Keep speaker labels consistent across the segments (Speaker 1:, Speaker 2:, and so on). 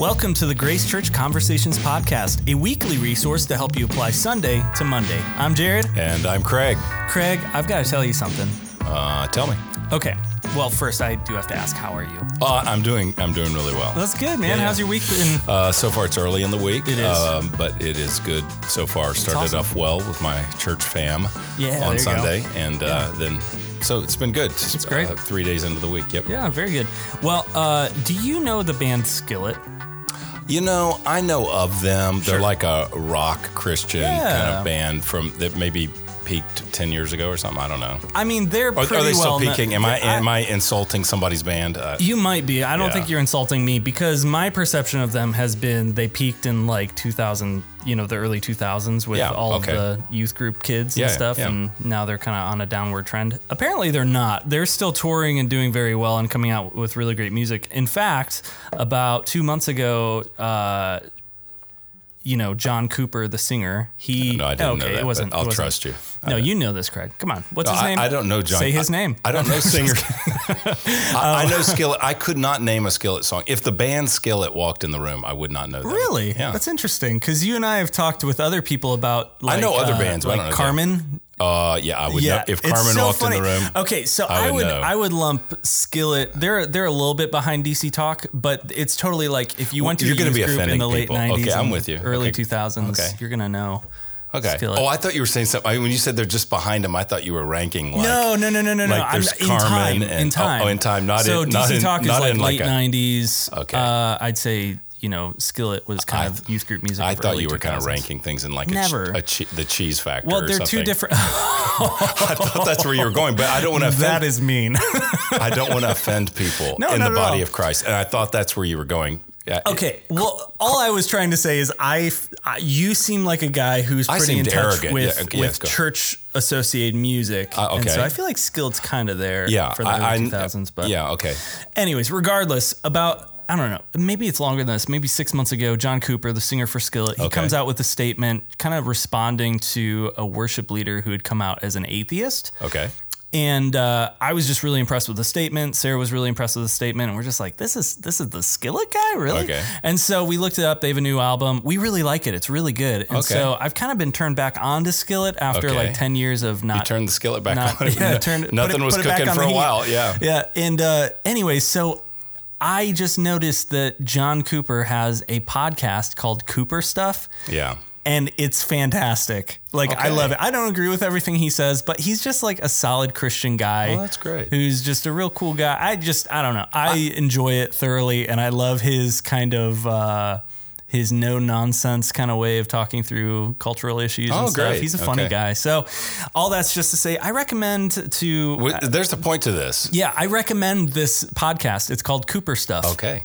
Speaker 1: Welcome to the Grace Church Conversations Podcast, a weekly resource to help you apply Sunday to Monday. I'm Jared.
Speaker 2: And I'm Craig.
Speaker 1: Craig, I've got to tell you something.
Speaker 2: Uh, tell me.
Speaker 1: Okay. Well, first, I do have to ask, how are you?
Speaker 2: Uh, I'm doing. I'm doing really well.
Speaker 1: That's good, man.
Speaker 2: Yeah, yeah.
Speaker 1: How's your week been?
Speaker 2: Uh, so far, it's early in the week.
Speaker 1: It is.
Speaker 2: um, but it is good so far. Started
Speaker 1: awesome.
Speaker 2: off well with my church fam
Speaker 1: Yeah,
Speaker 2: on
Speaker 1: you go.
Speaker 2: Sunday, and uh, then so it's been good. It's
Speaker 1: great.
Speaker 2: Uh, three days into the week. Yep.
Speaker 1: Yeah, very good. Well, uh, do you know the band Skillet?
Speaker 2: You know, I know of them.
Speaker 1: Sure.
Speaker 2: They're like a rock Christian kind of band from that maybe peaked ten years ago or something. I don't know.
Speaker 1: I mean, they're
Speaker 2: Are,
Speaker 1: pretty
Speaker 2: are they still
Speaker 1: well
Speaker 2: peaking? Am I,
Speaker 1: I-
Speaker 2: am I insulting somebody's band? Uh,
Speaker 1: You might be. I don't
Speaker 2: Yeah.
Speaker 1: think you're insulting me because my perception of them has been they peaked in like 2000, you know, the early 2000s with
Speaker 2: Yeah,
Speaker 1: all
Speaker 2: okay.
Speaker 1: of the youth group kids
Speaker 2: Yeah,
Speaker 1: and stuff. And now they're kind of on a downward trend. Apparently, they're not. They're still touring and doing very well and coming out with really great music. In fact, about two months ago, uh, you know, John Cooper, the singer, he.
Speaker 2: no, I didn't
Speaker 1: okay,
Speaker 2: know that.
Speaker 1: it wasn't.
Speaker 2: I'll
Speaker 1: it wasn't-
Speaker 2: trust you.
Speaker 1: No, you know this, Craig. Come on. What's
Speaker 2: No,
Speaker 1: his name?
Speaker 2: I don't know John-
Speaker 1: Say his
Speaker 2: I-
Speaker 1: name.
Speaker 2: I don't know singer. I, I know Skillet. I could not name a Skillet song. If the band Skillet walked in the room, I would not know them.
Speaker 1: Really?
Speaker 2: Yeah.
Speaker 1: That's interesting because you and I have talked with other people about. Like, I
Speaker 2: know other
Speaker 1: uh,
Speaker 2: bands, but I
Speaker 1: like
Speaker 2: don't know
Speaker 1: Carmen.
Speaker 2: uh, yeah, I would know. If Carmen
Speaker 1: so
Speaker 2: walked
Speaker 1: funny.
Speaker 2: in the room,
Speaker 1: Okay, so
Speaker 2: I
Speaker 1: I
Speaker 2: would
Speaker 1: would. I would lump Skillet. They're they're a little bit behind DC Talk, but it's totally like if you went to
Speaker 2: You're
Speaker 1: a
Speaker 2: gonna be
Speaker 1: group in the late
Speaker 2: people.
Speaker 1: '90s,
Speaker 2: Okay, I'm with you.
Speaker 1: early
Speaker 2: Okay.
Speaker 1: 2000s,
Speaker 2: Okay.
Speaker 1: you're gonna know.
Speaker 2: Okay. Oh, I thought you were saying something. I, when you said they're just behind them, I thought you were ranking like.
Speaker 1: no, no, no, no, no, no.
Speaker 2: like
Speaker 1: I'm
Speaker 2: there's
Speaker 1: in
Speaker 2: Carmen
Speaker 1: time.
Speaker 2: and-
Speaker 1: in time.
Speaker 2: oh, in time, not
Speaker 1: so
Speaker 2: in-
Speaker 1: DC
Speaker 2: not in-
Speaker 1: Talk is
Speaker 2: not
Speaker 1: like
Speaker 2: in
Speaker 1: late
Speaker 2: like a-
Speaker 1: '90s.
Speaker 2: Okay.
Speaker 1: Uh, I'd say you know Skillet was kind of youth group music.
Speaker 2: I thought you were kind of ranking things in like a,
Speaker 1: Never.
Speaker 2: ch- a che- the cheese factor.
Speaker 1: Well, they're two different.
Speaker 2: I thought that's where you were going, but I don't want to offend.
Speaker 1: that is mean.
Speaker 2: I don't want to offend people
Speaker 1: No,
Speaker 2: in the body of Christ, and I thought that's where you were going. Yeah,
Speaker 1: Okay. Well, all I was trying to say is I, you seem like a guy who's
Speaker 2: I
Speaker 1: pretty in touch
Speaker 2: arrogant.
Speaker 1: with
Speaker 2: Yeah, okay,
Speaker 1: with church associated music.
Speaker 2: Uh,
Speaker 1: And so. I feel like Skillet's kind of there
Speaker 2: yeah,
Speaker 1: for the
Speaker 2: I-
Speaker 1: early
Speaker 2: I-
Speaker 1: 2000s. But
Speaker 2: yeah, okay.
Speaker 1: anyways, regardless, about I don't know, maybe it's longer than this. Maybe six months ago, John Cooper, the singer for Skillet, he
Speaker 2: Okay.
Speaker 1: comes out with a statement, kind of responding to a worship leader who had come out as an atheist.
Speaker 2: Okay.
Speaker 1: And uh, I was just really impressed with the statement. Sarah was really impressed with the statement, and we're just like, "This is this is the Skillet guy, really?"
Speaker 2: Okay.
Speaker 1: And so we looked it up. They have a new album. We really like it. It's really good. And
Speaker 2: Okay.
Speaker 1: so I've kind of been turned back on to Skillet after
Speaker 2: Okay.
Speaker 1: like ten years of not.
Speaker 2: turned the skillet back
Speaker 1: not-
Speaker 2: on.
Speaker 1: yeah,
Speaker 2: No-
Speaker 1: turn- put
Speaker 2: Nothing
Speaker 1: it-
Speaker 2: was
Speaker 1: put it back
Speaker 2: cooking for a while. Yeah.
Speaker 1: Yeah. And uh, anyway, so I just noticed that John Cooper has a podcast called Cooper Stuff
Speaker 2: Yeah.
Speaker 1: And it's fantastic. Like I love it. I don't agree with everything he says, but he's just like a solid Christian guy.
Speaker 2: Well, that's great.
Speaker 1: Who's just a real cool guy. I just I don't know. I, enjoy it thoroughly, and I love his kind of. uh his no nonsense kind of way of talking through cultural issues
Speaker 2: Oh,
Speaker 1: and stuff.
Speaker 2: great.
Speaker 1: He's a funny
Speaker 2: Okay.
Speaker 1: guy. So, all that's just to say, I recommend to.
Speaker 2: There's a point to this.
Speaker 1: yeah, I recommend this podcast. It's called Cooper Stuff.
Speaker 2: Okay.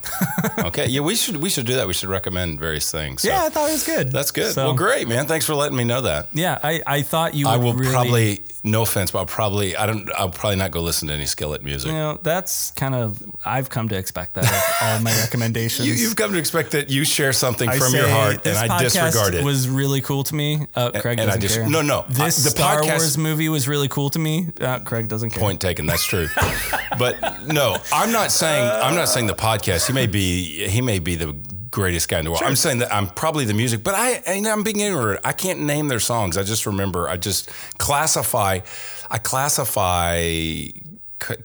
Speaker 2: okay. Yeah, we should we should do that. We should recommend various things. So
Speaker 1: Yeah, I thought it was good.
Speaker 2: That's good.
Speaker 1: So,
Speaker 2: well, great, man. Thanks for letting me know that.
Speaker 1: Yeah, I, I thought you would
Speaker 2: I will
Speaker 1: really,
Speaker 2: probably, no offense, but I'll probably, I don't, I'll probably not go listen to any Skillet music.
Speaker 1: You know, that's kind of I've come to expect that of all my recommendations.
Speaker 2: You, you've come to expect that you share something
Speaker 1: I
Speaker 2: from your heart, and I disregard it.
Speaker 1: Was really cool to me. Uh, Craig
Speaker 2: and I
Speaker 1: doesn't
Speaker 2: just-
Speaker 1: care.
Speaker 2: no, no.
Speaker 1: This
Speaker 2: I- the
Speaker 1: Star
Speaker 2: podcast-
Speaker 1: Wars movie was really cool to me. Uh, Craig doesn't care.
Speaker 2: Point taken. That's true. but no, I'm not saying I'm not saying the podcast. He may be he may be the greatest guy in the world. I'm saying that I'm probably the music, but I and I'm being ignorant. I can't name their songs. I just remember. I just classify. I classify.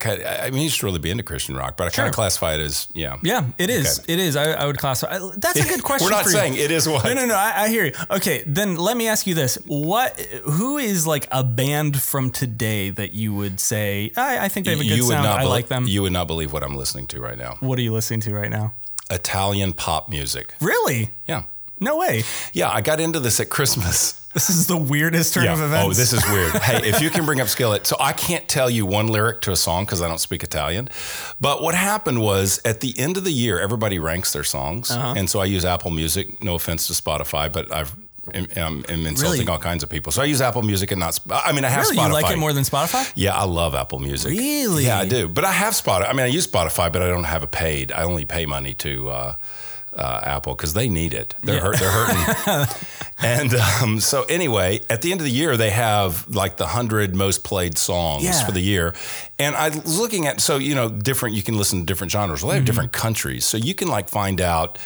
Speaker 2: I mean, you should really be into Christian rock, but I kind of classify it as yeah.
Speaker 1: Yeah, it is.
Speaker 2: Okay.
Speaker 1: It is. I, I would classify. I- That's a good question.
Speaker 2: We're not
Speaker 1: for you.
Speaker 2: saying it is what.
Speaker 1: No, no, no. I, I hear you. Okay, then let me ask you this: What? Who is like a band from today that you would say I, I think they have a good
Speaker 2: you
Speaker 1: sound. I
Speaker 2: belie-
Speaker 1: like them.
Speaker 2: You would not believe what I'm listening to right now.
Speaker 1: what are you listening to right now?
Speaker 2: Italian pop music.
Speaker 1: Really?
Speaker 2: Yeah.
Speaker 1: No way.
Speaker 2: Yeah, I got into this at Christmas.
Speaker 1: This is the weirdest turn of events.
Speaker 2: Oh, this is weird. hey, if you can bring up Skillet. So I can't tell you one lyric to a song because I don't speak Italian. But what happened was at the end of the year, everybody ranks their songs.
Speaker 1: Uh-huh.
Speaker 2: And so I use Apple Music. No offense to Spotify, but I've. am, am, am insulting
Speaker 1: Really?
Speaker 2: all kinds of people. So I use Apple Music and not. I mean, I have
Speaker 1: Really?
Speaker 2: Spotify.
Speaker 1: You like it more than Spotify?
Speaker 2: Yeah, I love Apple Music.
Speaker 1: Really?
Speaker 2: Yeah, I do. But I have Spotify. I mean, I use Spotify, but I don't have a paid. I only pay money to uh, uh, Apple because they need it. They're hurt. They're hurting. and um, so anyway, at the end of the year, they have like the hundred most played songs
Speaker 1: Yeah.
Speaker 2: for the year. And I was looking at so you know different. You can listen to different genres. Well, they
Speaker 1: Mm-hmm.
Speaker 2: have different countries, so you can like find out.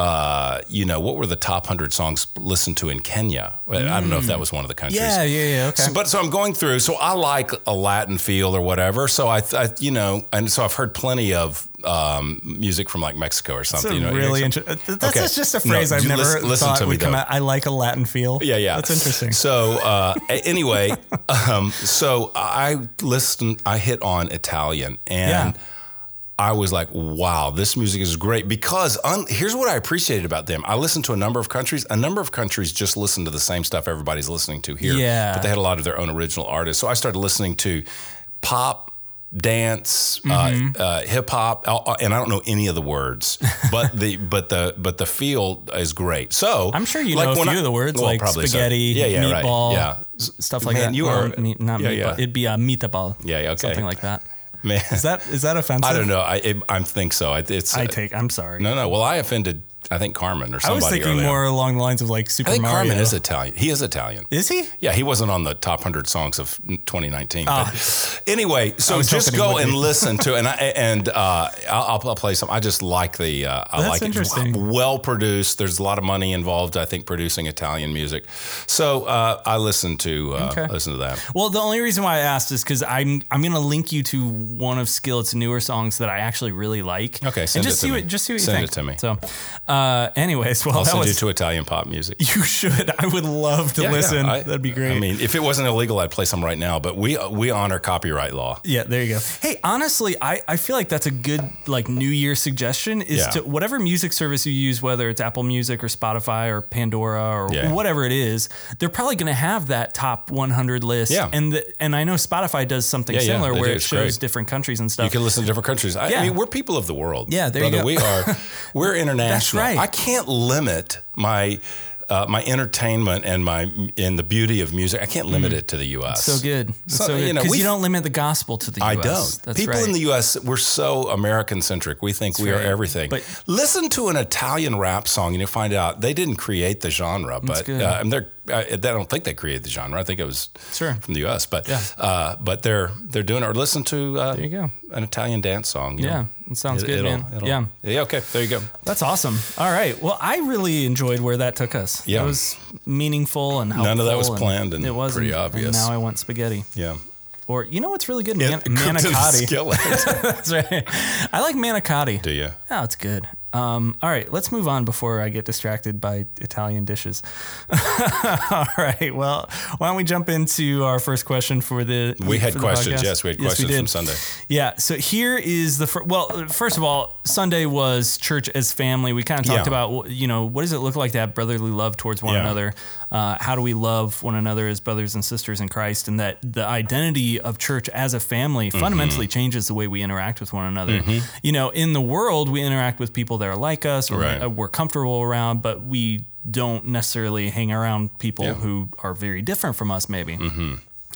Speaker 2: Uh, you know, what were the top hundred songs listened to in Kenya? I don't know if that was one of the countries.
Speaker 1: Yeah, yeah, yeah. Okay.
Speaker 2: So, but so I'm going through. So I like a Latin feel or whatever. So I, I you know, and so I've heard plenty of um, music from like Mexico or something. you know,
Speaker 1: really interesting. That's
Speaker 2: Okay.
Speaker 1: just a
Speaker 2: No,
Speaker 1: phrase I've never
Speaker 2: listen- listen
Speaker 1: thought
Speaker 2: me,
Speaker 1: would come
Speaker 2: though.
Speaker 1: out. I like a Latin feel.
Speaker 2: Yeah, yeah.
Speaker 1: That's interesting.
Speaker 2: So uh, anyway, um, so I listened. I hit on Italian, and
Speaker 1: Yeah.
Speaker 2: I was like, "Wow, this music is great." Because un- here's what I appreciated about them. I listened to a number of countries. A number of countries just listen to the same stuff everybody's listening to here.
Speaker 1: Yeah.
Speaker 2: but they had a lot of their own original artists. So I started listening to pop. Dance,
Speaker 1: Mm-hmm.
Speaker 2: uh, uh, hip hop, uh, and I don't know any of the words, but the but the but the feel is great. So
Speaker 1: I'm sure you
Speaker 2: like
Speaker 1: know a few
Speaker 2: I-
Speaker 1: of the words
Speaker 2: well,
Speaker 1: like
Speaker 2: probably so.
Speaker 1: spaghetti,
Speaker 2: yeah, yeah, right.
Speaker 1: meatball,
Speaker 2: yeah,
Speaker 1: stuff like
Speaker 2: Man,
Speaker 1: that.
Speaker 2: you
Speaker 1: Or
Speaker 2: are-
Speaker 1: me- not
Speaker 2: yeah,
Speaker 1: meatball.
Speaker 2: yeah.
Speaker 1: It'd be a meatball.
Speaker 2: Yeah, yeah, okay.
Speaker 1: Something like that.
Speaker 2: Man.
Speaker 1: Is that is that offensive?
Speaker 2: I don't know. I it, I think so. I, it's
Speaker 1: I take. I'm sorry.
Speaker 2: no, no. Well, I offended. I think Carmen or somebody.
Speaker 1: I was thinking
Speaker 2: earlier.
Speaker 1: more along the lines of like Super
Speaker 2: I think
Speaker 1: Mario.
Speaker 2: Carmen is Italian. He is Italian.
Speaker 1: Is he?
Speaker 2: Yeah, he wasn't on the top hundred songs of 2019. But ah. Anyway, so just go and listen to and I, and uh, I'll, I'll play some. I just like the. Uh, I
Speaker 1: That's
Speaker 2: like
Speaker 1: interesting.
Speaker 2: it. Well produced. There's a lot of money involved. I think producing Italian music. So uh, I listened to uh,
Speaker 1: Okay.
Speaker 2: listen to that.
Speaker 1: Well, the only reason why I asked is because I'm I'm gonna link you to one of Skillet's newer songs that I actually really like.
Speaker 2: Okay,
Speaker 1: and
Speaker 2: send
Speaker 1: just
Speaker 2: it to
Speaker 1: see
Speaker 2: me.
Speaker 1: what just see what
Speaker 2: Send
Speaker 1: you
Speaker 2: it
Speaker 1: think.
Speaker 2: to me.
Speaker 1: So, uh, anyways, well,
Speaker 2: I'll
Speaker 1: that
Speaker 2: send
Speaker 1: was
Speaker 2: you to Italian pop music.
Speaker 1: you should. I would love to
Speaker 2: Yeah, yeah,
Speaker 1: listen.
Speaker 2: I-
Speaker 1: That'd be great.
Speaker 2: I mean, if it wasn't illegal, I'd play some right now. But we we honor copyright law.
Speaker 1: Yeah, there you go. Hey, honestly, I, I feel like that's a good like New Year suggestion is
Speaker 2: Yeah.
Speaker 1: to whatever music service you use, whether it's Apple Music or Spotify or Pandora or
Speaker 2: Yeah.
Speaker 1: whatever it is, they're probably going to have that top 100 list.
Speaker 2: Yeah.
Speaker 1: And the, and I know Spotify does something
Speaker 2: Yeah,
Speaker 1: similar where
Speaker 2: do.
Speaker 1: it shows
Speaker 2: great.
Speaker 1: different countries and stuff.
Speaker 2: You can listen to different countries. I,
Speaker 1: Yeah.
Speaker 2: I mean, we're people of the world.
Speaker 1: Yeah, there you go.
Speaker 2: We are. We're international.
Speaker 1: That's right.
Speaker 2: I can't limit my. Uh, my entertainment and my and the beauty of music, I can't limit it to the U.S.
Speaker 1: Mm. so good. It's
Speaker 2: So,
Speaker 1: so, good.
Speaker 2: you know,
Speaker 1: Because
Speaker 2: we-
Speaker 1: you don't limit the gospel to the
Speaker 2: I
Speaker 1: US.
Speaker 2: don't.
Speaker 1: That's
Speaker 2: People
Speaker 1: right.
Speaker 2: in the U.S. we're so American centric. We think we
Speaker 1: right.
Speaker 2: are everything.
Speaker 1: But-
Speaker 2: listen to an Italian rap song, and you'll find out they didn't create the genre. But uh, and they're I, I don't think they created the genre. I think it was
Speaker 1: Sure.
Speaker 2: from the U.S. But
Speaker 1: Yeah.
Speaker 2: uh, but they're they're doing it. Or listen to uh,
Speaker 1: There you go.
Speaker 2: an Italian dance song. you
Speaker 1: Yeah,
Speaker 2: know.
Speaker 1: it sounds good,
Speaker 2: it'll-
Speaker 1: man.
Speaker 2: it'll-
Speaker 1: Yeah.
Speaker 2: Yeah. Okay. There you go.
Speaker 1: That's awesome. All right. Well, I really enjoyed where that took us.
Speaker 2: Yeah.
Speaker 1: It was meaningful and helpful.
Speaker 2: None of that was planned and
Speaker 1: it was
Speaker 2: pretty obvious.
Speaker 1: And now I want spaghetti.
Speaker 2: Yeah.
Speaker 1: Or you know what's really good? Man- manicotti. That's right. I like manicotti.
Speaker 2: Do you?
Speaker 1: Oh, it's good. Um, all right, let's move on before I get distracted by Italian dishes. all right. Well, why don't we jump into our first question for the
Speaker 2: We had questions.
Speaker 1: podcast?
Speaker 2: Yes, we had questions
Speaker 1: did.
Speaker 2: from Sunday.
Speaker 1: Yeah. So here is the fir- well. First of all, Sunday was church as family. We kind of talked
Speaker 2: Yeah.
Speaker 1: about you know what does it look like to have brotherly love towards one
Speaker 2: Yeah.
Speaker 1: another. Uh, how do we love one another as brothers and sisters in Christ, and that the identity of church as a family
Speaker 2: Mm-hmm.
Speaker 1: fundamentally changes the way we interact with one another. You know, in the world, we interact with people that are like us, or
Speaker 2: Right.
Speaker 1: uh, we're comfortable around, but we don't necessarily hang around people
Speaker 2: Yeah.
Speaker 1: who are very different from us, maybe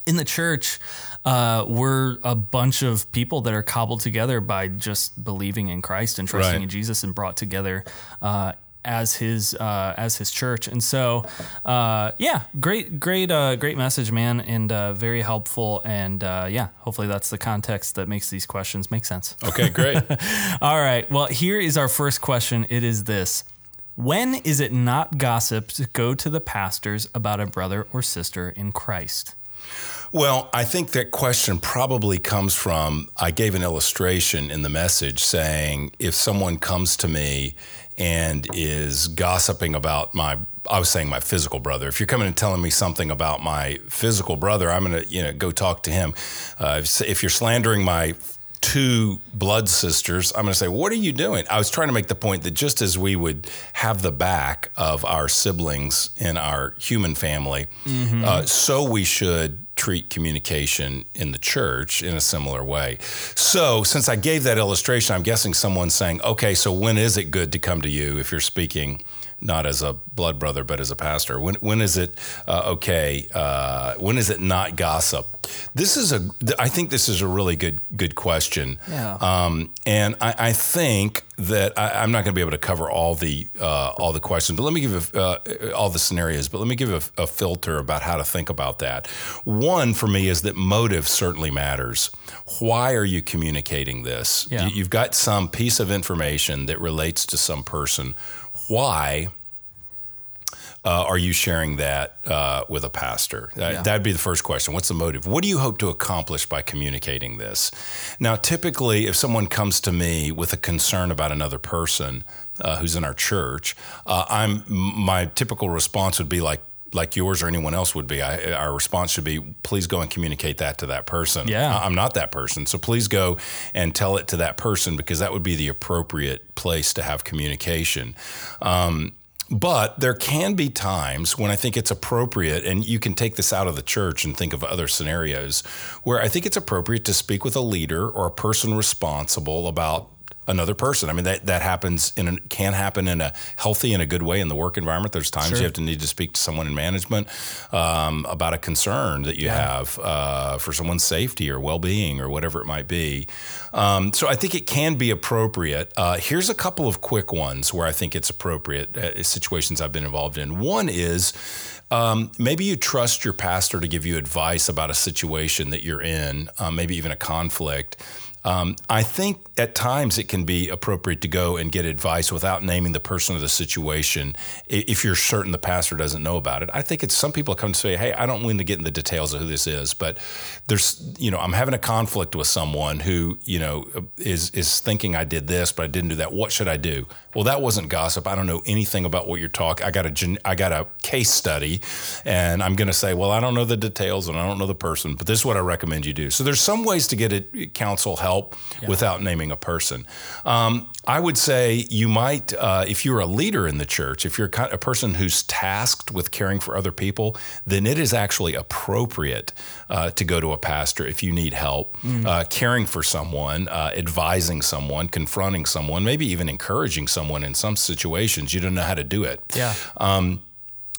Speaker 1: in the church, uh, we're a bunch of people that are cobbled together by just believing in Christ and trusting
Speaker 2: Right.
Speaker 1: in Jesus and brought together uh, as his uh, as his church. And so, uh, yeah, great, great, uh, great message, man, and uh, very helpful. And uh, yeah, hopefully that's the context that makes these questions make sense.
Speaker 2: Okay. Great.
Speaker 1: All right. Well, here is our first question. It is this. When is it not gossip to go to the pastors about a brother or sister in Christ?
Speaker 2: Well, I think that question probably comes from I gave an illustration in the message saying if someone comes to me and is gossiping about my I was saying my physical brother. If you're coming and telling me something about my physical brother, I'm going to you know go talk to him. Uh, if, if you're slandering my two blood sisters, I'm going to say, What are you doing? I was trying to make the point that just as we would have the back of our siblings in our human family, uh, so we should treat communication in the church in a similar way. So, since I gave that illustration, I'm guessing someone's saying, Okay, so when is it good to come to you if you're speaking? Not as a blood brother, but as a pastor. When when is it uh, okay? Uh, when is it not gossip? This is a. I think this is a really good good question.
Speaker 1: Yeah.
Speaker 2: Um, and I, I think that I, I'm not going to be able to cover all the uh, all the questions, but let me give a, uh, all the scenarios. But let me give a, a filter about how to think about that. One for me is that motive certainly matters. Why are you communicating this?
Speaker 1: Yeah.
Speaker 2: You, you've got some piece of information that relates to some person. Why uh, are you sharing that uh, with a pastor? That,
Speaker 1: Yeah.
Speaker 2: That'd be the first question. What's the motive? What do you hope to accomplish by communicating this? Now, typically, if someone comes to me with a concern about another person uh, who's in our church, uh, I'm my typical response would be like. Like yours or anyone else would be, I, our response should be, please go and communicate that to that person.
Speaker 1: Yeah.
Speaker 2: I- I'm not that person, so please go and tell it to that person because that would be the appropriate place to have communication. Um, but there can be times when I think it's appropriate, and you can take this out of the church and think of other scenarios where I think it's appropriate to speak with a leader or a person responsible about another person. I mean that that happens in a, can happen in a healthy and a good way in the work environment. There's times
Speaker 1: Sure.
Speaker 2: you have to need to speak to someone in management um, about a concern that you have uh, for someone's safety or well-being or whatever it might be. Um, so I think it can be appropriate. Uh, here's a couple of quick ones where I think it's appropriate uh, situations I've been involved in. One is. Um, maybe you trust your pastor to give you advice about a situation that you're in, uh, maybe even a conflict. Um, I think at times it can be appropriate to go and get advice without naming the person or the situation if you're certain the pastor doesn't know about it. I think it's some people come to say, "Hey, I don't want to get in the details of who this is, but there's, you know, I'm having a conflict with someone who, you know, is is thinking I did this, but I didn't do that. What should I do?" Well, that wasn't gossip. I don't know anything about what you're talking. I got a I got a case study, and I'm going to say, "Well, I don't know the details and I don't know the person, but this is what I recommend you do." So there's some ways to get it counsel help without naming a person. Um, I would say you might, uh, if you're a leader in the church, if you're a person who's tasked with caring for other people, then it is actually appropriate uh, to go to a pastor if you need help uh, caring for someone, uh, advising someone, confronting someone, maybe even encouraging someone in some situations. You don't know how to do it.
Speaker 1: Yeah.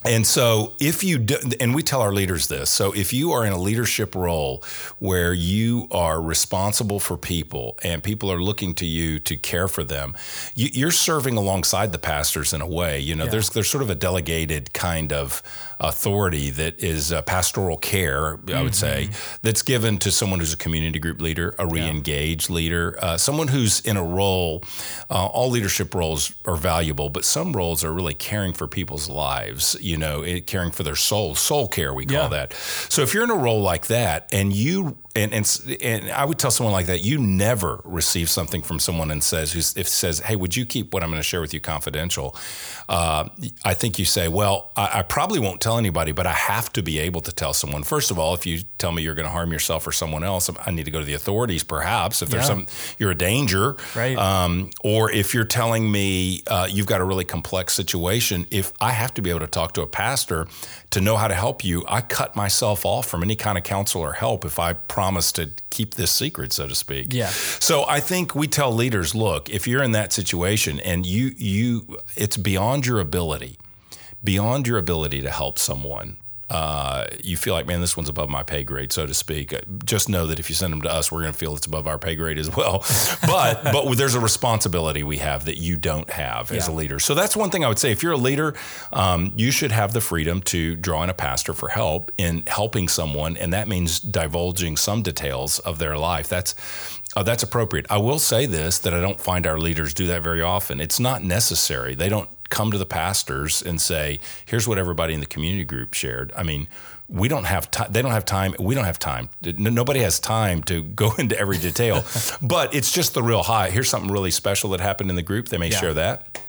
Speaker 2: And so, if you do, and we tell our leaders this, so if you are in a leadership role where you are responsible for people and people are looking to you to care for them, you, you're serving alongside the pastors in a way. You know, there's there's sort of a delegated kind of authority that is uh, pastoral care, I would say, that's given to someone who's a community group leader, a re-engaged leader, uh, someone who's in a role. Uh, all leadership roles are valuable, but some roles are really caring for people's lives. You know, it, caring for their soul, soul care we call
Speaker 1: Yeah.
Speaker 2: that. So if you're in a role like that, and you and, and and I would tell someone like that, you never receive something from someone and says who if says, "Hey, would you keep what I'm going to share with you confidential?" Uh, I think you say, "Well, I, I probably won't tell anybody, but I have to be able to tell someone." First of all, if you tell me you're going to harm yourself or someone else, I need to go to the authorities. Perhaps if there's
Speaker 1: Yeah.
Speaker 2: some you're a danger,
Speaker 1: Right.
Speaker 2: Um, or if you're telling me uh, you've got a really complex situation, if I have to be able to talk to a pastor to know how to help you, I cut myself off from any kind of counsel or help if I promise to keep this secret, so to speak.
Speaker 1: Yeah.
Speaker 2: So I think we tell leaders, look, if you're in that situation and you you it's beyond your ability, beyond your ability to help someone. Uh, you feel like, man, this one's above my pay grade, so to speak. uh, Just know that if you send them to us, we're going to feel it's above our pay grade as well. But but there's a responsibility we have that you don't have as a leader. So that's one thing I would say. If you're a leader, um, you should have the freedom to draw in a pastor for help in helping someone, and that means divulging some details of their life. That's uh, that's appropriate. I will say this that I don't find our leaders do that very often. It's not necessary. They don't come to the pastors and say, "Here's what everybody in the community group shared." I mean, we don't have time. They don't have time. We don't have time. Nobody has time to go into every detail. but it's just the real high. Here's something really special that happened in the group. They may
Speaker 1: Yeah.
Speaker 2: share that.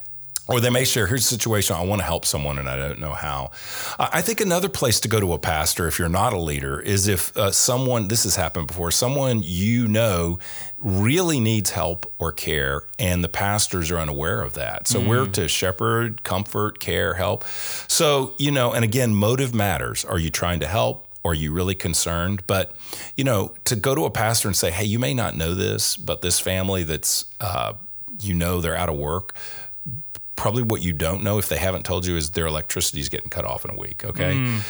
Speaker 2: Or they may share, here's a situation, I want to help someone and I don't know how. I think another place to go to a pastor if you're not a leader is if uh, someone, this has happened before, someone you know really needs help or care and the pastors are unaware of that. So we're to shepherd, comfort, care, help. So, you know, and again, motive matters. Are you trying to help? Or are you really concerned? But, you know, to go to a pastor and say, hey, you may not know this, but this family that's, uh, you know, they're out of work probably what you don't know if they haven't told you is their electricity is getting cut off in a week. Okay.
Speaker 1: Mm.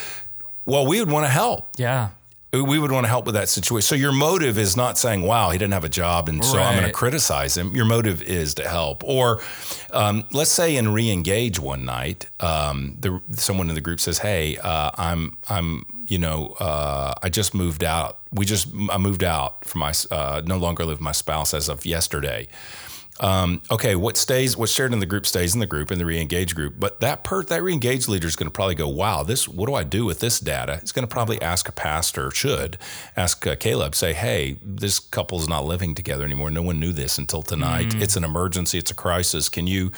Speaker 2: Well, we would want to help.
Speaker 1: Yeah.
Speaker 2: We would want to help with that situation. So your motive is not saying, "Wow, he didn't have a job, and so I'm going to criticize him." Your motive is to help. Or um, let's say in re-engage one night, um, the, someone in the group says, "Hey, uh, I'm I'm you know uh, I just moved out. We just I moved out from my uh, no longer live with my spouse as of yesterday." Um, okay, what stays, what's shared in the group stays in the group in the re-engage group. But that per that re-engage leader is going to probably go, wow, this what do I do with this data? It's going to probably ask a pastor, should ask uh, Caleb, say, hey, this couple is not living together anymore. No one knew this until tonight. It's an emergency. It's a crisis. Can you?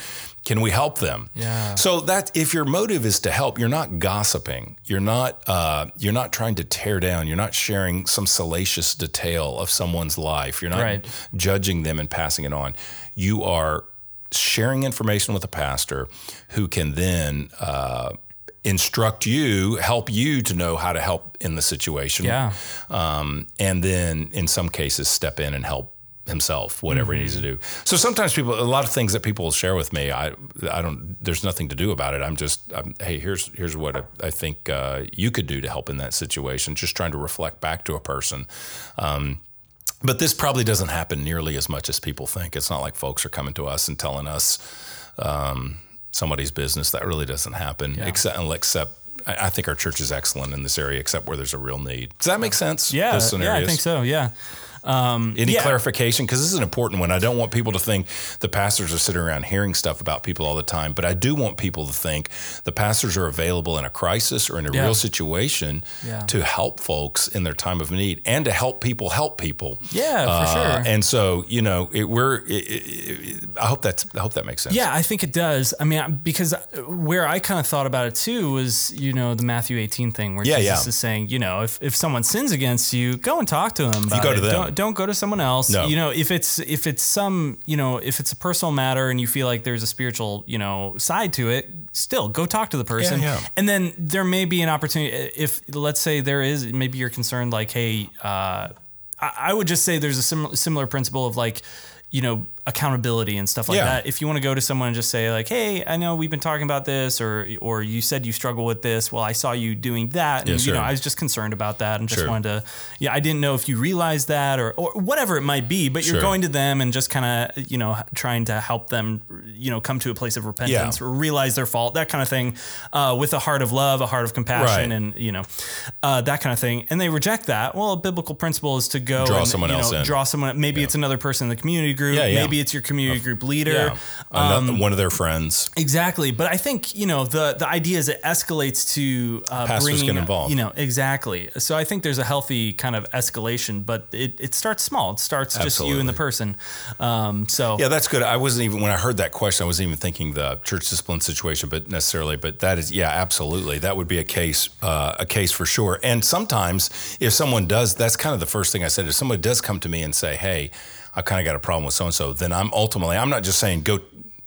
Speaker 2: Can we help them?
Speaker 1: Yeah.
Speaker 2: So that if your motive is to help, you're not gossiping. You're not uh, you're not trying to tear down. You're not sharing some salacious detail of someone's life. You're not
Speaker 1: Right.
Speaker 2: judging them and passing it on. You are sharing information with a pastor who can then uh, instruct you, help you to know how to help in the situation.
Speaker 1: Yeah.
Speaker 2: Um, and then in some cases, step in and help himself, whatever he needs to do. So sometimes people, a lot of things that people will share with me, I, I don't, there's nothing to do about it. I'm just, I'm, hey, here's, here's what I, I think uh, you could do to help in that situation. Just trying to reflect back to a person. Um, but this probably doesn't happen nearly as much as people think. It's not like folks are coming to us and telling us um, somebody's business. That really doesn't happen. Except, except I think our church is excellent in this area, except where there's a real need. Does that make sense?
Speaker 1: Yeah. Yeah, I think so. Yeah.
Speaker 2: Any
Speaker 1: Yeah.
Speaker 2: clarification? Because this is an important one. I don't want people to think the pastors are sitting around hearing stuff about people all the time, but I do want people to think the pastors are available in a crisis or in a
Speaker 1: Yeah.
Speaker 2: real situation
Speaker 1: Yeah.
Speaker 2: to help folks in their time of need and to help people help people.
Speaker 1: Yeah, for
Speaker 2: Uh,
Speaker 1: sure.
Speaker 2: And so, you know, it, we're. It, it, I hope that's. I hope that makes sense.
Speaker 1: Yeah, I think it does. I mean, because where I kind of thought about it too was, you know, the Matthew 18 thing where
Speaker 2: Yeah,
Speaker 1: Jesus is saying, you know, if, if someone sins against you, go and talk to them. About
Speaker 2: go to them.
Speaker 1: Don't, don't go to someone else.
Speaker 2: No.
Speaker 1: You know, if it's if it's some, you know, if it's a personal matter and you feel like there's a spiritual, you know, side to it, still go talk to the person.
Speaker 2: yeah.
Speaker 1: And then there may be an opportunity if let's say there is maybe you're concerned like, hey, uh, I, I would just say there's a sim- similar principle of like, you know, accountability and stuff like
Speaker 2: Yeah.
Speaker 1: that. If you want to go to someone and just say like, "Hey, I know we've been talking about this," or or you said you struggle with this. Well, I saw you doing that, and
Speaker 2: Yes,
Speaker 1: you know. I was just concerned about that, and just
Speaker 2: Sure.
Speaker 1: wanted to, yeah, I didn't know if you realized that or or whatever it might be. But you're
Speaker 2: Sure.
Speaker 1: going to them and just kind of, you know, trying to help them, you know, come to a place of repentance,
Speaker 2: Yeah.
Speaker 1: or realize their fault, that kind of thing, uh, with a heart of love, a heart of compassion,
Speaker 2: Right.
Speaker 1: and you know, uh, that kind of thing. And they reject that. Well, a biblical principle is to go
Speaker 2: Draw
Speaker 1: and,
Speaker 2: someone
Speaker 1: you
Speaker 2: else in.
Speaker 1: Draw someone. Maybe it's another person in the community group.
Speaker 2: Yeah, yeah.
Speaker 1: Maybe it's your community group leader.
Speaker 2: Yeah. Another- one of their friends.
Speaker 1: Exactly, but I think you know the the idea is it escalates to uh,
Speaker 2: Pastors
Speaker 1: bringing
Speaker 2: get involved.
Speaker 1: You know exactly. So I think there's a healthy kind of escalation, but it, it starts small. It starts just you and the person. Um, so
Speaker 2: Yeah, that's good. I wasn't even when I heard that question, I wasn't even thinking the church discipline situation, but necessarily. But that is, yeah, absolutely. That would be a case, uh, a case for sure. And sometimes, if someone does, that's kind of the first thing I said. If someone does come to me and say, "Hey, I kind of got a problem with so and so," then I'm ultimately, I'm not just saying go.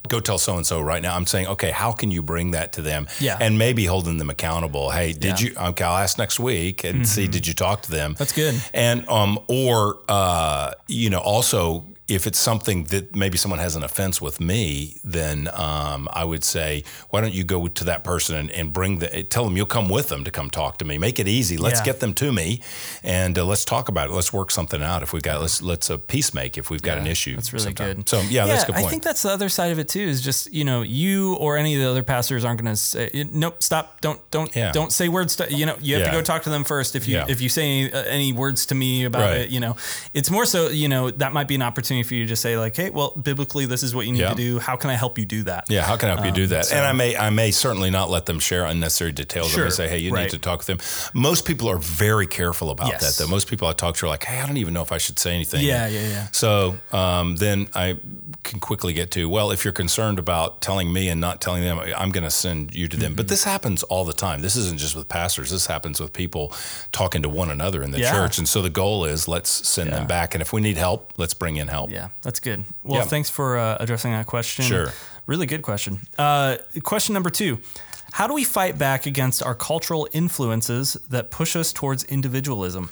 Speaker 2: Go tell so and so right now. I'm saying, okay, how can you bring that to them?
Speaker 1: Yeah.
Speaker 2: And maybe holding them accountable. Hey, did
Speaker 1: Yeah.
Speaker 2: you? Okay, I'll ask next week and see. Did you talk to them?
Speaker 1: That's good.
Speaker 2: And um, or uh, you know, also if it's something that maybe someone has an offense with me, then um, I would say, why don't you go to that person and, and bring the tell them you'll come with them to come talk to me. Make it easy. Let's
Speaker 1: Yeah.
Speaker 2: get them to me, and uh, let's talk about it. Let's work something out. If we've got let's let's uh, peace make if we've got an issue.
Speaker 1: That's really
Speaker 2: sometime.
Speaker 1: good.
Speaker 2: So yeah, that's a good point.
Speaker 1: I think that's the other side of it too. Is just you know you or any of the other pastors aren't going to say nope, stop, don't don't
Speaker 2: Yeah.
Speaker 1: don't say words. To, you know you have to go talk to them first. If you
Speaker 2: Yeah.
Speaker 1: if you say any, uh, any words to me about
Speaker 2: Right.
Speaker 1: it, you know it's more so you know that might be an opportunity for you to just say like, hey, well, biblically this is what you need
Speaker 2: Yeah.
Speaker 1: to do. How can I help you do that?
Speaker 2: Yeah, how can I help you do that?
Speaker 1: Um, so-
Speaker 2: and I may I may certainly not let them share unnecessary details. I
Speaker 1: Sure,
Speaker 2: may say, hey, you
Speaker 1: right.
Speaker 2: need to talk with them. Most people are very careful about
Speaker 1: Yes.
Speaker 2: that, though. Most people I talk to are like, hey, I don't even know if I should say anything.
Speaker 1: Yeah, yeah, yeah.
Speaker 2: So um, then I can quickly get to, well, if you're concerned about telling me and not telling them, I'm going to send you to them.
Speaker 1: Mm-hmm.
Speaker 2: But this happens all the time. This isn't just with pastors. This happens with people talking to one another in the
Speaker 1: Yeah.
Speaker 2: church. And so the goal is let's send
Speaker 1: Yeah.
Speaker 2: them back. And if we need help, let's bring in help.
Speaker 1: Yeah, that's good. Well,
Speaker 2: Yeah.
Speaker 1: thanks for uh, addressing that question.
Speaker 2: Sure.
Speaker 1: Really good question. Uh, question number two How do we fight back against our cultural influences that push us towards individualism?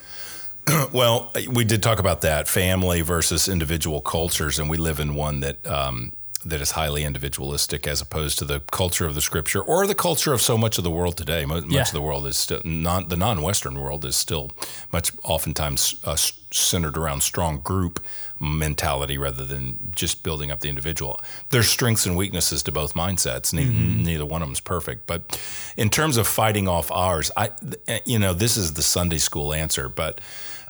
Speaker 2: Well, we did talk about that family versus individual cultures, and we live in one that um, that is highly individualistic, as opposed to the culture of the Scripture or the culture of so much of the world today. Much
Speaker 1: Yeah.
Speaker 2: of the world is still non the non-Western world is still much oftentimes uh, centered around strong group mentality rather than just building up the individual. There's strengths and weaknesses to both mindsets. Ne- mm-hmm. Neither one of them is perfect. But in terms of fighting off ours, I, you know, this is the Sunday school answer, but.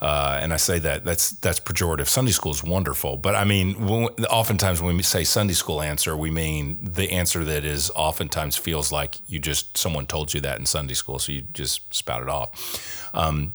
Speaker 2: Uh, and I say that that's that's pejorative. Sunday school is wonderful, but I mean, when, oftentimes when we say Sunday school answer, we mean the answer that is oftentimes feels like you just someone told you that in Sunday school, so you just spout it off. Um,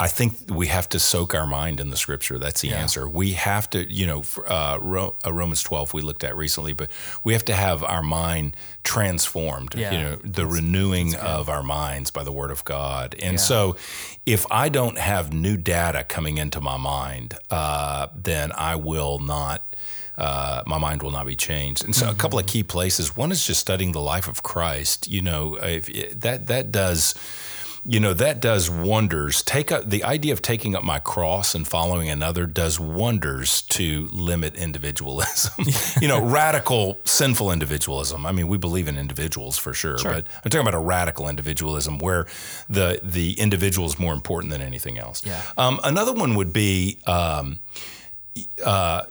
Speaker 2: I think we have to soak our mind in the scripture. That's the yeah. answer. We have to, you know, uh, uh, Romans 12 we looked at recently, but we have to have our mind transformed, yeah. you know, the that's, renewing that's of our minds by the word of God. And yeah. so if I don't have new data coming into my mind, uh, then I will not uh, my mind will not be changed. And so, mm-hmm. a couple of key places. One is just studying the life of Christ. You know, if, that that does you know that does wonders. Take up the idea of taking up my cross and following another does wonders to limit individualism. You know radical sinful individualism. I mean we believe in individuals for sure, sure, but i'm talking about a radical individualism where the the individual is more important than anything else.
Speaker 1: Yeah.
Speaker 2: Um, another one would be um, uh,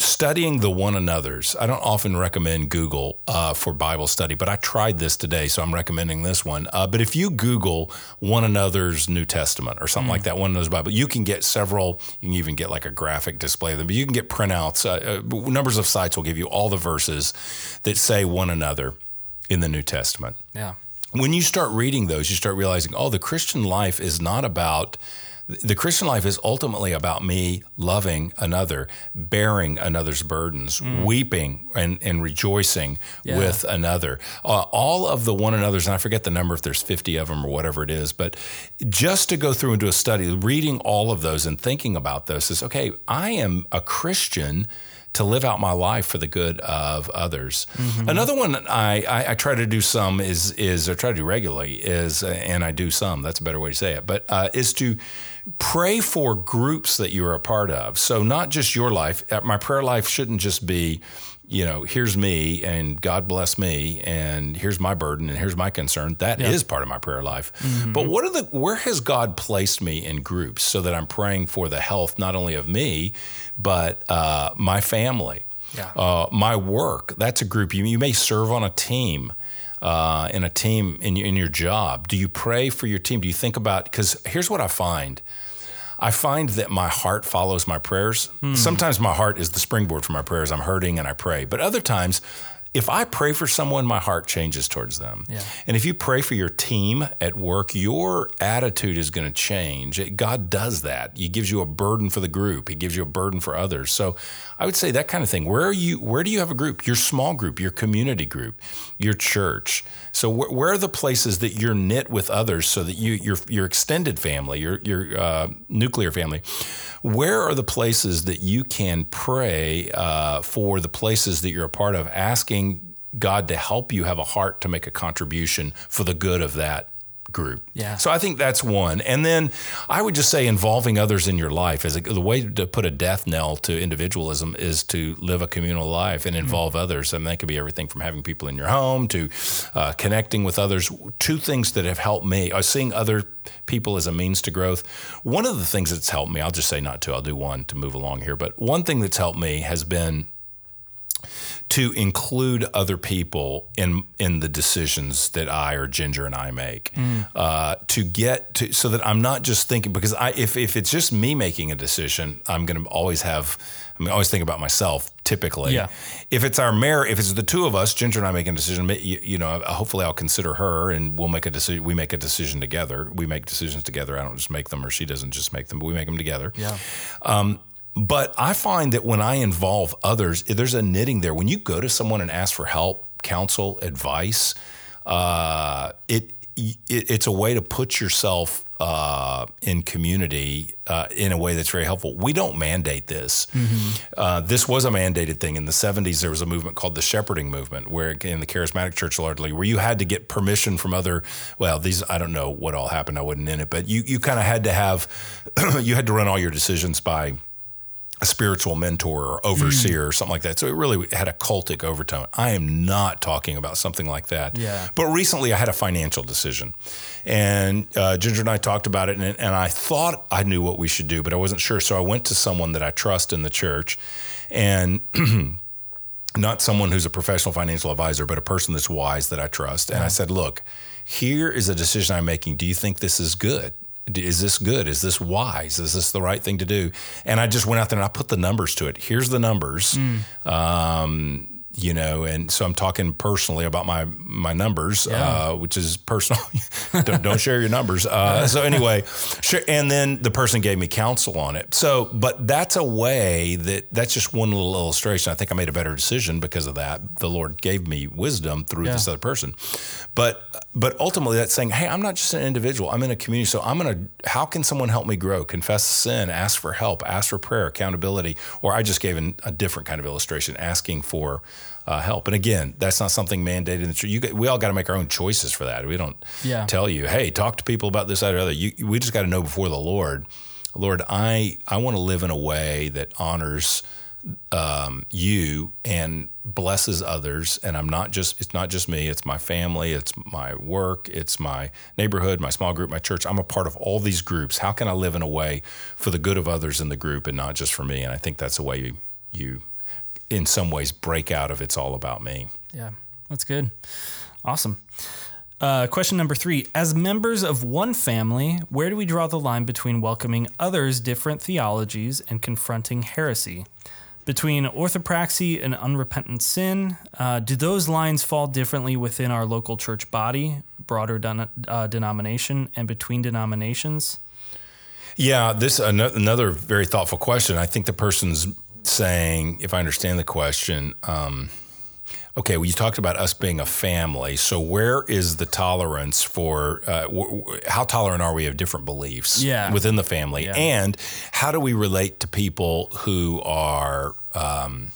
Speaker 2: studying the one another's. I don't often recommend Google uh, for Bible study, but I tried this today, so I'm recommending this one. Uh, but if you Google one another's New Testament or something mm. like that, one another's Bible, you can get several. You can even get like a graphic display of them, but you can get printouts. Uh, uh numbers of sites will give you all the verses that say one another in the New Testament.
Speaker 1: Yeah.
Speaker 2: When you start reading those, you start realizing, oh, the Christian life is not about the Christian life is ultimately about me loving another, bearing another's burdens, mm. weeping and, and rejoicing yeah. with another. Uh, all of the one another's, and I forget the number if there's 50 of them or whatever it is, but just to go through and do a study, reading all of those and thinking about those is okay, I am a Christian to live out my life for the good of others. Mm-hmm. Another one I, I, I, try to do some is is or try to do regularly is and I do some. That's a better way to say it. But uh, is to pray for groups that you're a part of. So not just your life. Uh, my prayer life shouldn't just be you know, here's me and God bless me and here's my burden and here's my concern. That yeah. is part of my prayer life. Mm-hmm. But what are the where has God placed me in groups so that I'm praying for the health not only of me, but uh, my family,
Speaker 1: yeah.
Speaker 2: uh, my work. That's a group. You, you may serve on a team. Uh, in a team in in your job, do you pray for your team? Do you think about? Because here's what I find: I find that my heart follows my prayers. Hmm. Sometimes my heart is the springboard for my prayers. I'm hurting and I pray. But other times, if I pray for someone, my heart changes towards them.
Speaker 1: Yeah.
Speaker 2: And if you pray for your team at work, your attitude is going to change. God does that. He gives you a burden for the group. He gives you a burden for others. So I would say that kind of thing. Where are you? Where do you have a group? Your small group, your community group, your church. So wh- where are the places that you're knit with others, so that you your your extended family, your your uh, nuclear family, where are the places that you can pray uh, for the places that you're a part of, asking asking God to help you have a heart to make a contribution for the good of that group.
Speaker 1: Yeah.
Speaker 2: So I think that's one. And then I would just say involving others in your life is a, the way to put a death knell to individualism is to live a communal life and involve mm-hmm. others. And that could be everything from having people in your home to uh, connecting with others. Two things that have helped me are seeing other people as a means to growth. One of the things that's helped me, I'll just say not two, I'll do one to move along here, but one thing that's helped me has been to include other people in in the decisions that I or Ginger and I make. Mm. Uh, to get to so that I'm not just thinking because I if if it's just me making a decision, I'm going to always have. I mean, always think about myself. Typically,
Speaker 1: yeah.
Speaker 2: If it's our mayor, if it's the two of us, Ginger and I making a decision, you, you know, hopefully I'll consider her, and we'll make a decision. We make a decision together. We make decisions together. I don't just make them, or she doesn't just make them, but we make them together.
Speaker 1: Yeah.
Speaker 2: Um, but I find that when I involve others, there's a knitting there. When you go to someone and ask for help, counsel, advice, uh, it, it, it's a way to put yourself uh, in community uh, in a way that's very helpful. We don't mandate this. Mm-hmm. Uh, this was a mandated thing in the '70s. There was a movement called the shepherding movement, where in the charismatic church largely, where you had to get permission from other. Well, these I don't know what all happened. I wasn't in it, but you you kind of had to have you had to run all your decisions by a spiritual mentor or overseer or something like that. So it really had a cultic overtone. I am not talking about something like that.
Speaker 1: Yeah.
Speaker 2: But recently I had a financial decision. And uh, Ginger and I talked about it, and, and I thought I knew what we should do, but I wasn't sure. So I went to someone that I trust in the church. And not someone who's a professional financial advisor, but a person that's wise that I trust. And I said, look, here is a decision I'm making. Do you think this is good? Is this good? Is this wise? Is this the right thing to do? And I just went out there and I put the numbers to it. Here's the numbers. Um, you know, and so I'm talking personally about my my numbers, uh, which is personal. don't, don't share your numbers. Uh, so anyway, sure, and then the person gave me counsel on it. So, but that's a way that that's just one little illustration. I think I made a better decision because of that. The Lord gave me wisdom through this other person, but but ultimately that's saying, hey, I'm not just an individual. I'm in a community, so I'm gonna. How can someone help me grow? Confess sin, ask for help, ask for prayer, accountability, or I just gave an, a different kind of illustration, asking for uh, help. And again, that's not something mandated in the church. You, we all got to make our own choices for that. We don't
Speaker 1: Yeah.
Speaker 2: tell you, hey, talk to people about this, that, or other. You, we just got to know before the Lord, Lord, I I want to live in a way that honors um, you and blesses others. And I'm not just it's not just me. It's my family. It's my work. It's my neighborhood. My small group. My church. I'm a part of all these groups. How can I live in a way for the good of others in the group and not just for me? And I think that's the way you you in some ways break out of it's all about me.
Speaker 1: Yeah, that's good. Awesome. Uh, question number three As members of one family, where do we draw the line between welcoming others' different theologies and confronting heresy? Between orthopraxy and unrepentant sin, uh, do those lines fall differently within our local church body, broader den- uh, denomination, and between denominations?
Speaker 2: Yeah, this ano- another very thoughtful question. I think the person's saying, if I understand the question, um, okay, well, you talked about us being a family. So where is the tolerance for uh, w- w- how tolerant are we of different beliefs
Speaker 1: Yeah.
Speaker 2: within the family, and how do we relate to people who are um,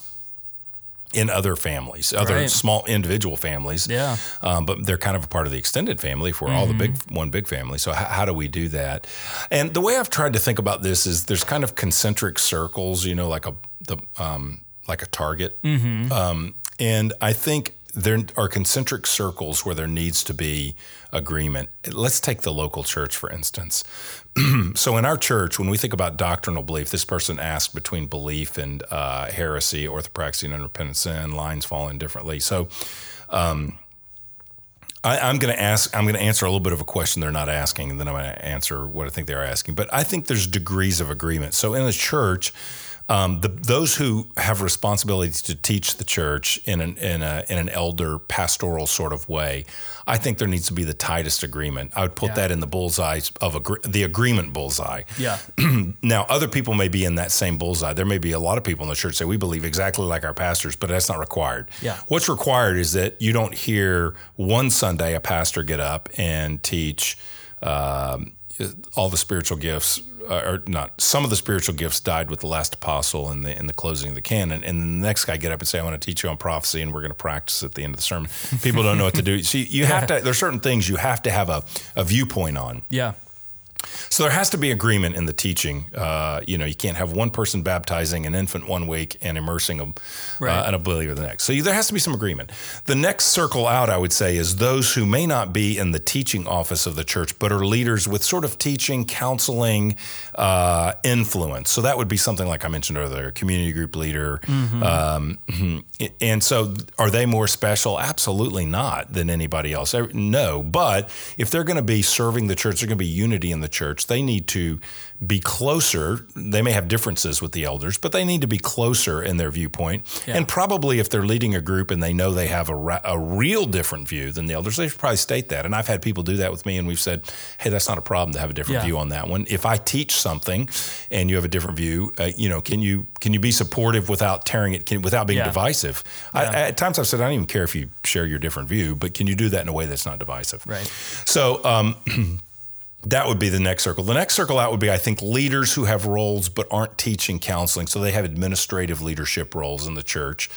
Speaker 2: in other families, other
Speaker 1: Right.
Speaker 2: small individual families?
Speaker 1: Yeah.
Speaker 2: um, but they're kind of a part of the extended family if we're all the big one big family. So how, how do we do that? And the way I've tried to think about this is there's kind of concentric circles, you know, like a the um, like a target, um, and I think there are concentric circles where there needs to be agreement. Let's take the local church for instance. so in our church, when we think about doctrinal belief, this person asked between belief and uh, heresy, orthopraxy, and unrepentant sin. Lines fall in differently. So. I, I'm going to ask. I'm going to answer a little bit of a question they're not asking, and then I'm going to answer what I think they're asking. But I think there's degrees of agreement. So in the church, um, the, those who have responsibility to teach the church in an in a in an elder pastoral sort of way, I think there needs to be the tightest agreement. I would put
Speaker 1: Yeah.
Speaker 2: that in the bullseye of agree, the agreement bullseye.
Speaker 1: Yeah.
Speaker 2: Now, other people may be in that same bullseye. There may be a lot of people in the church say we believe exactly like our pastors, but that's not required.
Speaker 1: Yeah.
Speaker 2: What's required is that you don't hear one Sunday a pastor get up and teach um, all the spiritual gifts. Uh, or not some of the spiritual gifts died with the last apostle in the in the closing of the canon, and the next guy get up and say, "I want to teach you on prophecy, and we're going to practice at the end of the sermon." People don't know what to do. See, you have to. There's certain things you have to have a, a viewpoint on.
Speaker 1: Yeah.
Speaker 2: So there has to be agreement in the teaching. Uh, you know, you can't have one person baptizing an infant one week and immersing a,
Speaker 1: Right.
Speaker 2: uh, an unbeliever the next. So you, there has to be some agreement. The next circle out, I would say, is those who may not be in the teaching office of the church, but are leaders with sort of teaching, counseling uh, influence. So that would be something like I mentioned earlier, community group leader. Um, and so are they more special? Absolutely not than anybody else. Uh, No, but if they're going to be serving the church, there's going to be unity in the church. They need to be closer. They may have differences with the elders, but they need to be closer in their viewpoint.
Speaker 1: Yeah.
Speaker 2: And probably if they're leading a group and they know they have a, ra- a real different view than the elders, they should probably state that. And I've had people do that with me, and we've said, "Hey, that's not a problem to have a different
Speaker 1: Yeah.
Speaker 2: view on that one. If I teach something and you have a different view, uh, you know, can you can you be supportive without tearing it, can, without being
Speaker 1: Yeah.
Speaker 2: divisive? I, at times I've said, I don't even care if you share your different view, but can you do that in a way that's not divisive?
Speaker 1: Right.
Speaker 2: So, um, that would be the next circle. The next circle out would be, I think, leaders who have roles but aren't teaching counseling. So they have administrative leadership roles in the church.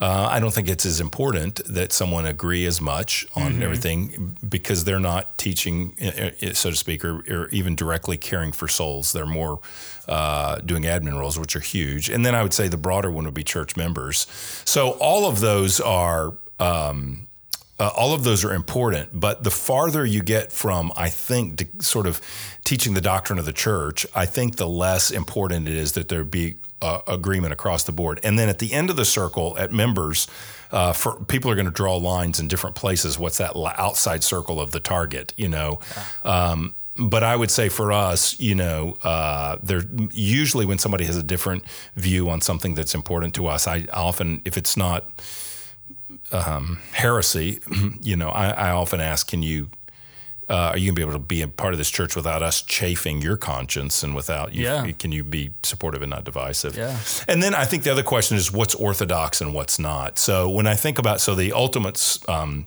Speaker 2: Uh, I don't think it's as important that someone agree as much on
Speaker 1: Mm-hmm.
Speaker 2: everything because they're not teaching, uh, uh, so to speak, or, or even directly caring for souls. They're more uh, doing admin roles, which are huge. And then I would say the broader one would be church members. So all of those are. Um, uh, all of those are important, but the farther you get from, I think, to sort of teaching the doctrine of the church, I think the less important it is that there be uh, agreement across the board. And then at the end of the circle, at members, uh, for people are going to draw lines in different places. What's that outside circle of the target? You know. Um, but I would say for us, you know, uh, there usually when somebody has a different view on something that's important to us, I often, if it's not um, heresy, you know, I, I often ask, can you, uh, are you gonna be able to be a part of this church without us chafing your conscience and without you?
Speaker 1: Yeah.
Speaker 2: Can you be supportive and not divisive?
Speaker 1: Yeah.
Speaker 2: And then I think the other question is what's orthodox and what's not. So when I think about, so the ultimate, um,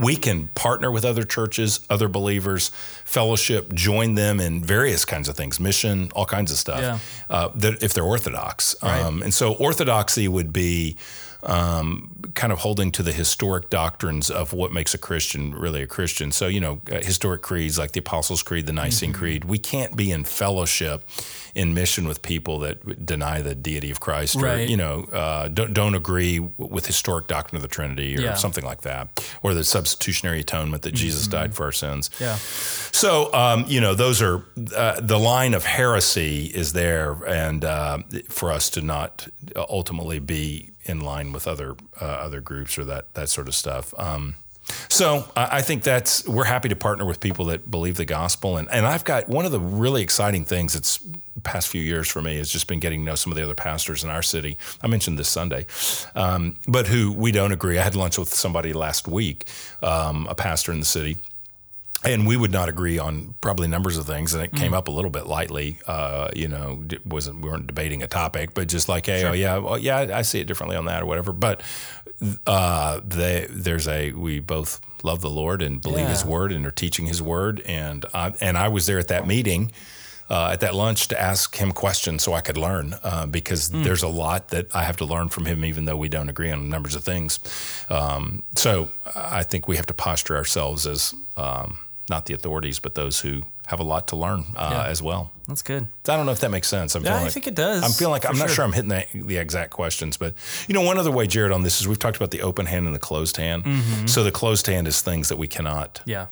Speaker 2: we can partner with other churches, other believers, fellowship, join them in various kinds of things, mission, all kinds of stuff.
Speaker 1: Yeah.
Speaker 2: Uh, that if they're orthodox, um, and so orthodoxy would be um, kind of holding to the historic doctrines of what makes a Christian really a Christian. So you know, uh, historic creeds like the Apostles' Creed, the Nicene
Speaker 1: Mm-hmm.
Speaker 2: Creed. We can't be in fellowship. In mission with people that deny the deity of Christ, or you know, uh, don't don't agree with historic doctrine of the Trinity, or
Speaker 1: Yeah.
Speaker 2: something like that, or the substitutionary atonement that Jesus died for our sins.
Speaker 1: Yeah.
Speaker 2: So, um, you know, those are uh, the line of heresy is there, and uh, for us to not ultimately be in line with other uh, other groups or that that sort of stuff. Um, so I I think that's we're happy to partner with people that believe the gospel, and and I've got one of the really exciting things that's past few years for me has just been getting to know some of the other pastors in our city. I mentioned this Sunday, um, but who we don't agree. I had lunch with somebody last week, um, a pastor in the city and we would not agree on probably numbers of things, and it came up a little bit lightly. Uh, you know, wasn't we weren't debating a topic, but just like, hey, oh yeah, well, yeah, I I see it differently on that or whatever. But uh, they, there's a we both love the Lord and believe His word and are teaching His word, and I, and I was there at that meeting. Uh, at that lunch to ask him questions so I could learn uh, because there's a lot that I have to learn from him, even though we don't agree on numbers of things. Um, so I think we have to posture ourselves as um, not the authorities, but those who have a lot to learn uh,
Speaker 1: Yeah.
Speaker 2: as well.
Speaker 1: That's good.
Speaker 2: I don't know if that makes sense. I'm
Speaker 1: Yeah, I
Speaker 2: like-
Speaker 1: think it does,
Speaker 2: I'm feeling like I'm not
Speaker 1: sure.
Speaker 2: sure I'm hitting the, the exact questions, but you know, one other way, Jared, on this is we've talked about the open hand and the closed hand.
Speaker 1: Mm-hmm.
Speaker 2: So the closed hand is things that we cannot
Speaker 1: Yeah.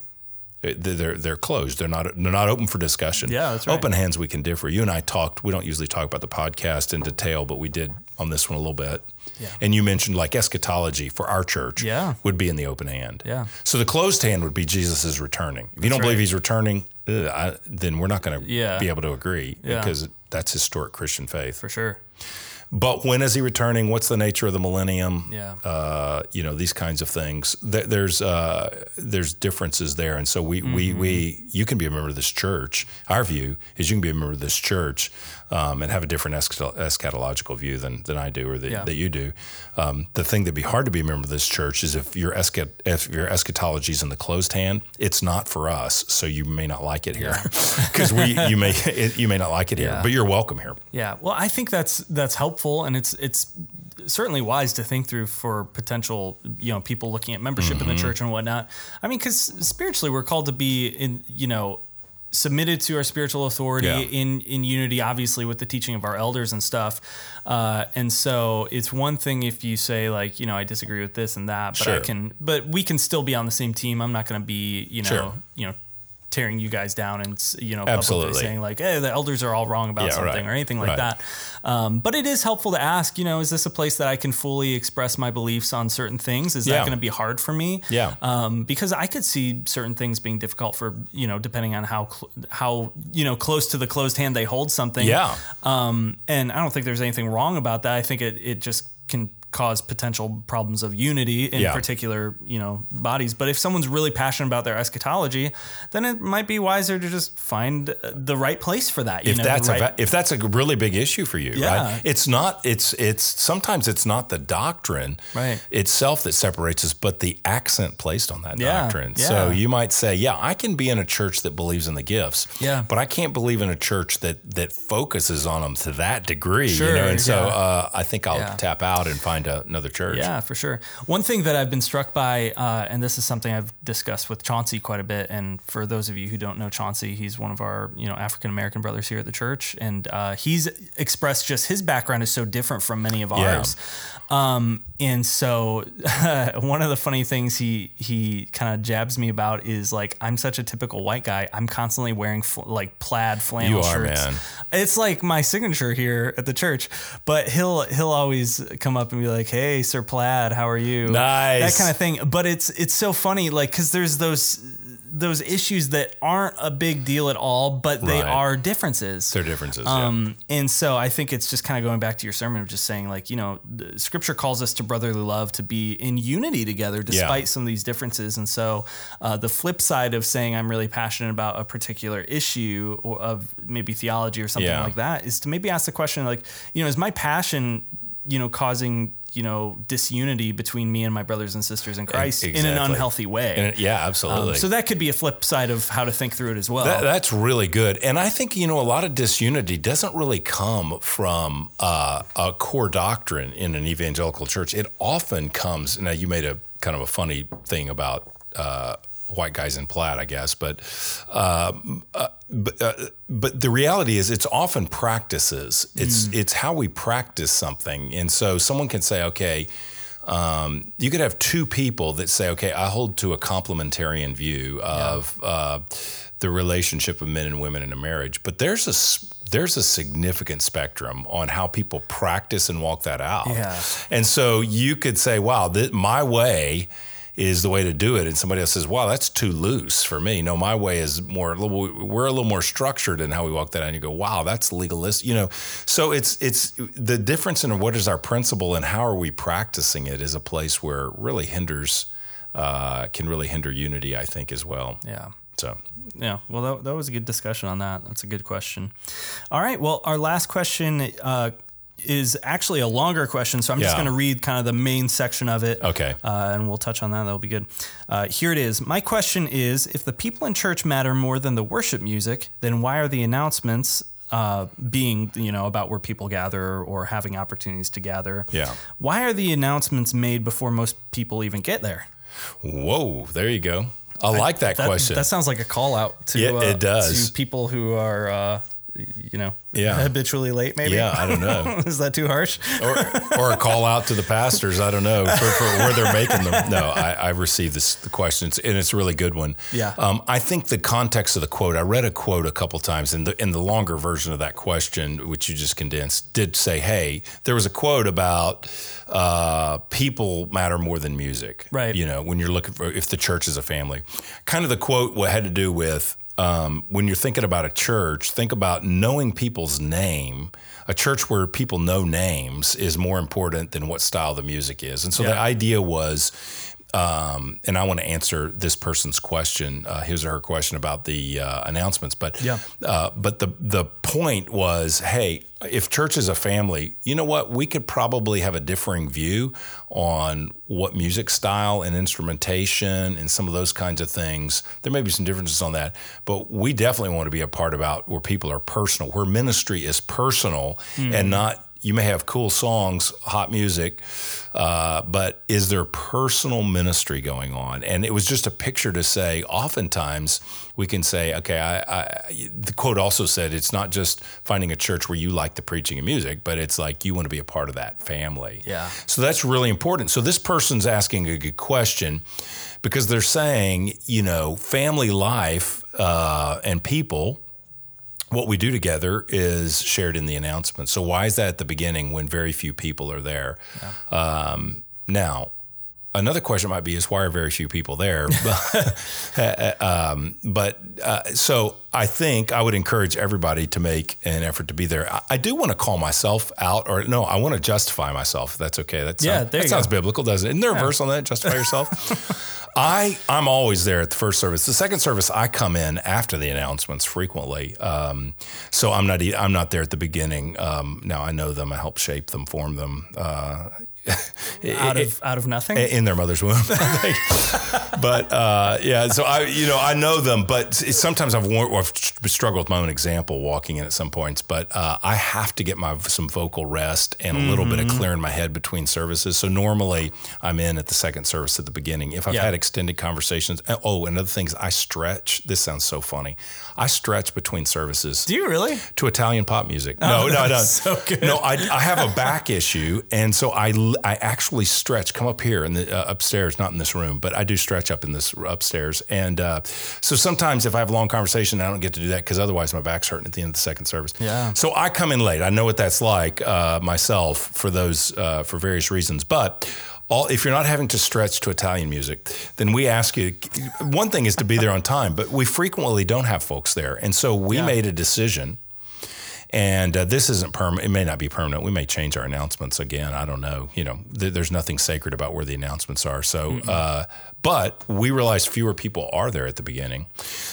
Speaker 2: they're they're closed. They're not they're not open for discussion.
Speaker 1: Yeah, that's right.
Speaker 2: Open hands we can differ. You and I talked. We don't usually talk about the podcast in detail, but we did on this one a little bit.
Speaker 1: Yeah.
Speaker 2: And you mentioned like eschatology for our church.
Speaker 1: Yeah.
Speaker 2: Would be in the open hand.
Speaker 1: Yeah.
Speaker 2: So the closed hand would be Jesus is returning. If you don't believe he's returning, ugh, I, then we're not going to
Speaker 1: Yeah.
Speaker 2: be able to agree
Speaker 1: Yeah.
Speaker 2: because that's historic Christian faith.
Speaker 1: For sure.
Speaker 2: But when is he returning? What's the nature of the millennium?
Speaker 1: Yeah.
Speaker 2: Uh, you know these kinds of things. There, there's uh, there's differences there, and so we, we
Speaker 1: Mm-hmm.
Speaker 2: we you can be a member of this church. Our view is you can be a member of this church um, and have a different eschatological view than than I do or that,
Speaker 1: Yeah.
Speaker 2: that you do. Um, the thing that'd be hard to be a member of this church is if your eschat if your eschatology is in the closed hand, it's not for us. So you may not like it here because we you may you may not like it here,
Speaker 1: Yeah.
Speaker 2: but you're welcome here.
Speaker 1: Yeah. Well, I think that's that's helpful, and it's it's certainly wise to think through for potential you know people looking at membership in the church and whatnot. I mean, because spiritually we're called to be in you know submitted to our spiritual authority
Speaker 2: Yeah.
Speaker 1: in in unity obviously with the teaching of our elders and stuff uh, and so it's one thing if you say like you know i disagree with this and that but i can but we can still be on the same team i'm not going to be you know
Speaker 2: Sure.
Speaker 1: you know tearing you guys down and you know publicly
Speaker 2: Absolutely.
Speaker 1: saying like hey the elders are all wrong about
Speaker 2: Yeah,
Speaker 1: something
Speaker 2: right.
Speaker 1: or anything like
Speaker 2: Right.
Speaker 1: that um, but it is helpful to ask you know is this a place that i can fully express my beliefs on certain things is that going to be hard for me
Speaker 2: Yeah.
Speaker 1: um, because I could see certain things being difficult for you know depending on how cl- how you know close to the closed hand they hold something.
Speaker 2: Yeah.
Speaker 1: Um, and I don't think there's anything wrong about that. I think it it just can cause potential problems of unity in
Speaker 2: Yeah.
Speaker 1: particular, you know, bodies. But if someone's really passionate about their eschatology, then it might be wiser to just find the right place for that. You
Speaker 2: if
Speaker 1: know,
Speaker 2: that's
Speaker 1: the
Speaker 2: a if that's a really big issue for you,
Speaker 1: Yeah.
Speaker 2: right? It's not. It's it's sometimes it's not the doctrine
Speaker 1: Right.
Speaker 2: itself that separates us, but the accent placed on that
Speaker 1: Yeah,
Speaker 2: doctrine. So you might say, yeah, I can be in a church that believes in the gifts,
Speaker 1: Yeah.
Speaker 2: but I can't believe in a church that that focuses on them to that degree.
Speaker 1: Sure,
Speaker 2: you know, and so uh, I think I'll tap out and find a, another church.
Speaker 1: Yeah, for sure. One thing that I've been struck by, uh, and this is something I've discussed with Chauncey quite a bit. And for those of you who don't know Chauncey, he's one of our you know African American brothers here at the church, and uh, he's expressed just his background is so different from many of
Speaker 2: Yeah.
Speaker 1: ours. Um, and so one of the funny things he he kind of jabs me about is like I'm such a typical white guy. I'm constantly wearing fl- like plaid flannel
Speaker 2: You are,
Speaker 1: shirts.
Speaker 2: man.
Speaker 1: It's like my signature here at the church. But he'll he'll always come up and be like, "Hey, Sir Plaid, how are you?"
Speaker 2: Nice.
Speaker 1: that kind of thing. But it's it's so funny, like because there's those those issues that aren't a big deal at all, but they
Speaker 2: Right.
Speaker 1: are differences.
Speaker 2: They're differences. yeah.
Speaker 1: Um, and so I think it's just kind of going back to your sermon of just saying, like, you know, the scripture calls us to brotherly love to be in unity together despite some of these differences. And so uh, the flip side of saying I'm really passionate about a particular issue or of maybe theology or something
Speaker 2: Yeah.
Speaker 1: like that is to maybe ask the question, like, you know, is my passion, you know, causing, you know, disunity between me and my brothers and sisters in Christ in an unhealthy way?
Speaker 2: And yeah, absolutely.
Speaker 1: Um, so that could be a flip side of how to think through it as well.
Speaker 2: That, that's really good. And I think, you know, a lot of disunity doesn't really come from uh, a core doctrine in an evangelical church. It often comes, now you made a kind of a funny thing about uh, white guys in plaid, I guess, but, um, uh, but, uh, but the reality is it's often practices. It's, it's how we practice something. And so someone can say, okay, um, you could have two people that say, okay, I hold to a complementarian view of uh, the relationship of men and women in a marriage, but there's a there's a significant spectrum on how people practice and walk that out.
Speaker 1: Yeah.
Speaker 2: And so you could say, wow, th- my way is the way to do it. And somebody else says, wow, that's too loose for me. No, my way is more, we're a little more structured in how we walk that out. And you go, wow, that's legalist, you know? So it's, it's the difference in what is our principle and how are we practicing it is a place where it really hinders, uh, can really hinder unity, I think, as well.
Speaker 1: yeah.
Speaker 2: So
Speaker 1: Yeah, well, that, that was a good discussion on that. That's a good question. All right, well, our last question uh, is actually a longer question, so I'm just going to read kind of the main section of it.
Speaker 2: Okay.
Speaker 1: Uh, and we'll touch on that. That'll be good. Uh, here it is. My question is if the people in church matter more than the worship music, then why are the announcements uh, being, you know, about where people gather or having opportunities to gather?
Speaker 2: Yeah.
Speaker 1: Why are the announcements made before most people even get there?
Speaker 2: whoa, there you go. I like that,
Speaker 1: That,
Speaker 2: question.
Speaker 1: that sounds like a call out to,
Speaker 2: Yeah,
Speaker 1: uh,
Speaker 2: it does.
Speaker 1: to people who are, uh, you know,
Speaker 2: Yeah.
Speaker 1: habitually late. Maybe.
Speaker 2: yeah, I don't know.
Speaker 1: Is that too harsh?
Speaker 2: or, or a call out to the pastors. I don't know for, for where they're making them. No, I, I received this the questions, and it's a really good one.
Speaker 1: Yeah.
Speaker 2: Um, I think the context of the quote. I read a quote a couple times, and the in the longer version of that question, which you just condensed, did say, "Hey, there was a quote about uh, people matter more than music."
Speaker 1: Right.
Speaker 2: You know, when you're looking for if the church is a family, kind of the quote what had to do with um, when you're thinking about a church, think about knowing people's name. A church where people know names is more important than what style the music is. And so the idea was, um, and I want to answer this person's question, uh, his or her question about the uh, announcements. But
Speaker 1: Yeah.
Speaker 2: uh, but the the point was, hey, if church is a family, you know what? We could probably have a differing view on what music style and instrumentation and some of those kinds of things. There may be some differences on that, but we definitely want to be a part about where people are personal, where ministry is personal and not. You may have cool songs, hot music, uh, but is there personal ministry going on? And it was just a picture to say. Oftentimes, we can say, okay, I, I, the quote also said it's not just finding a church where you like the preaching and music, but it's like you want to be a part of that family.
Speaker 1: Yeah.
Speaker 2: So that's really important. So this person's asking a good question because they're saying, you know, family life uh, and people what we do together is shared in the announcement. So why is that at the beginning when very few people are there? Um, now, another question might be is why are very few people there? But, um, but uh, so I think I would encourage everybody to make an effort to be there. I, I do want to call myself out, or no, I want to justify myself. That's okay. That's
Speaker 1: Yeah,
Speaker 2: sound- that sounds
Speaker 1: go.
Speaker 2: biblical, doesn't it? Isn't there a verse on that? Justify yourself. I I'm always there at the first service. The second service, I come in after the announcements frequently. Um, so I'm not I'm not there at the beginning. Um, now I know them. I help shape them, form them. Uh,
Speaker 1: out of out of nothing.
Speaker 2: in their mother's womb. But uh, yeah, so I, you know, I know them, but sometimes I've, war- I've struggled with my own example walking in at some points. But uh, I have to get my some vocal rest and a little bit of
Speaker 1: Mm-hmm.
Speaker 2: clearing my head between services. So normally I'm in at the second service at the beginning. If I've
Speaker 1: Yeah.
Speaker 2: had extended conversations, oh, and other things, I stretch. This sounds so funny. I stretch between services
Speaker 1: Do you really?
Speaker 2: to Italian pop music. No, no, I
Speaker 1: so good.
Speaker 2: No, I, I have a back issue, and so I I actually stretch. Come up here in the uh, upstairs, not in this room, but I do stretch up in this upstairs. And uh, so sometimes if I have a long conversation, I don't get to do that because otherwise my back's hurting at the end of the second service.
Speaker 1: Yeah.
Speaker 2: So I come in late. I know what that's like uh, myself for those uh, for various reasons, but. All, if you're not having to stretch to Italian music, then we ask you. One thing is to be there on time, but we frequently don't have folks there, and so we
Speaker 1: Yeah.
Speaker 2: made a decision and uh, this isn't permanent. It may not be permanent. We may change our announcements again. I don't know. You know, th- there's nothing sacred about where the announcements are. So, uh, but we realized fewer people are there at the beginning.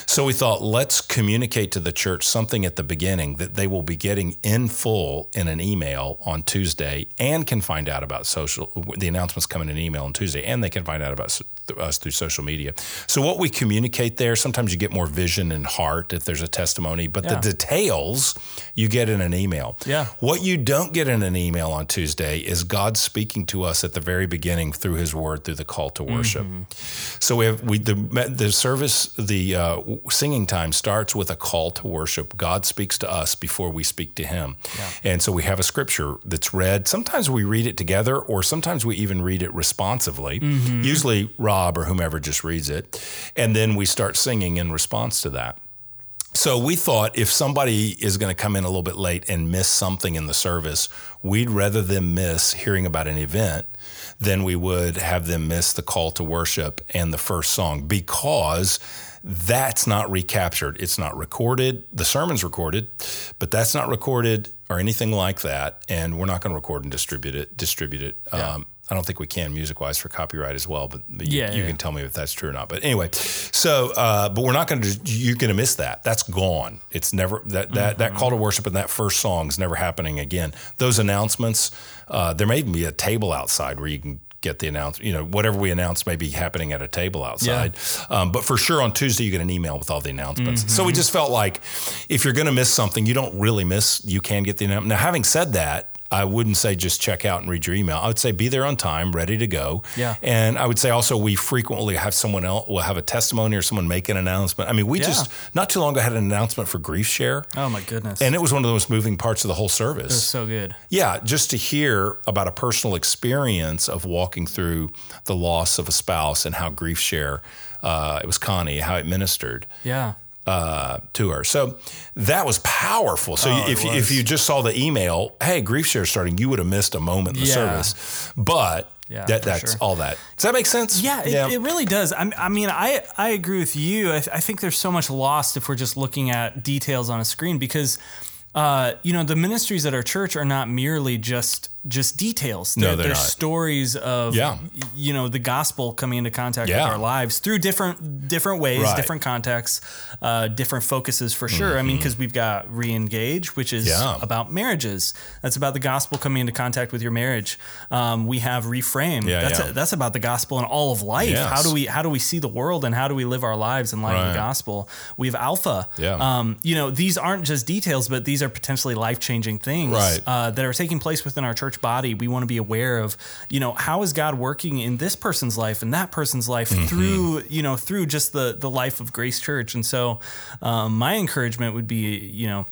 Speaker 2: So we thought, let's communicate to the church something at the beginning that they will be getting in full in an email on Tuesday and can find out about social, the announcements come in an email on Tuesday and they can find out about us through social media. So what we communicate there, sometimes you get more vision and heart if there's a testimony, but
Speaker 1: Yeah.
Speaker 2: the details you get in an email.
Speaker 1: Yeah.
Speaker 2: What you don't get in an email on Tuesday is God speaking to us at the very beginning through His Word, through the call to worship. Mm-hmm. So we have we the the service the uh, singing time starts with a call to worship. God speaks to us before we speak to Him, and so we have a scripture that's read. Sometimes we read it together, or sometimes we even read it responsively. Usually Rob or whomever just reads it, and then we start singing in response to that. So we thought if somebody is going to come in a little bit late and miss something in the service, we'd rather them miss hearing about an event than we would have them miss the call to worship and the first song because that's not recaptured. It's not recorded. The sermon's recorded, but that's not recorded or anything like that. And we're not going to record and distribute it. Distribute it. Um, I don't think we can music wise for copyright as well, but, but you,
Speaker 1: Yeah,
Speaker 2: you
Speaker 1: yeah.
Speaker 2: can tell me if that's true or not. But anyway, so uh, but we're not going to. You're going to miss that. That's gone. It's never that that that call to worship and that first song is never happening again. Those announcements. Uh, there may even be a table outside where you can. Get the announce, you know, whatever we announce may be happening at a table outside. Um, but for sure on Tuesday, you get an email with all the announcements. So we just felt like if you're going to miss something, you don't really miss, you can get the announcement. Now, having said that, I wouldn't say just check out and read your email. I would say be there on time, ready to go.
Speaker 1: Yeah.
Speaker 2: And I would say also we frequently have someone else will have a testimony or someone make an announcement. I mean, we
Speaker 1: Yeah.
Speaker 2: just not too long ago had an announcement for Grief Share.
Speaker 1: Oh my goodness.
Speaker 2: And it was one of the most moving parts of the whole service.
Speaker 1: so good.
Speaker 2: Yeah, just to hear about a personal experience of walking through the loss of a spouse and how Grief Share, uh, it was Connie, how it ministered
Speaker 1: Yeah.
Speaker 2: Uh, to her. So that was powerful. So
Speaker 1: Oh,
Speaker 2: if, if you just saw the email, hey, Grief Share starting, you would have missed a moment in the
Speaker 1: Yeah.
Speaker 2: service. But
Speaker 1: Yeah,
Speaker 2: that, that's
Speaker 1: sure.
Speaker 2: all that. Does that make sense?
Speaker 1: Yeah, it, it really does. I, I mean, I, I agree with you. I, I think there's so much lost if we're just looking at details on a screen because, uh, you know, the ministries at our church are not merely just just details.
Speaker 2: No,
Speaker 1: They're,
Speaker 2: they're
Speaker 1: they're
Speaker 2: not.
Speaker 1: stories of,
Speaker 2: Yeah.
Speaker 1: you know, the gospel coming into contact
Speaker 2: Yeah.
Speaker 1: with our lives through different different ways,
Speaker 2: Right.
Speaker 1: different contexts, uh, different focuses for sure. I mean, because we've got re-engage, which is
Speaker 2: Mm-hmm. Yeah.
Speaker 1: about marriages. That's about the gospel coming into contact with your marriage. Um, we have reframe.
Speaker 2: Yeah,
Speaker 1: that's
Speaker 2: yeah.
Speaker 1: that's about the gospel and all of life.
Speaker 2: Yes.
Speaker 1: How do we how do we see the world and how do we live our lives in light of the gospel? We have alpha.
Speaker 2: Yeah.
Speaker 1: Um, you know, these aren't just details, but these are potentially life changing things
Speaker 2: Right.
Speaker 1: uh, that are taking place within our church body. We want to be aware of, you know, how is God working in this person's life and that person's life
Speaker 2: Mm-hmm.
Speaker 1: through, you know, through just the the life of Grace Church. And so, um, my encouragement would be, you know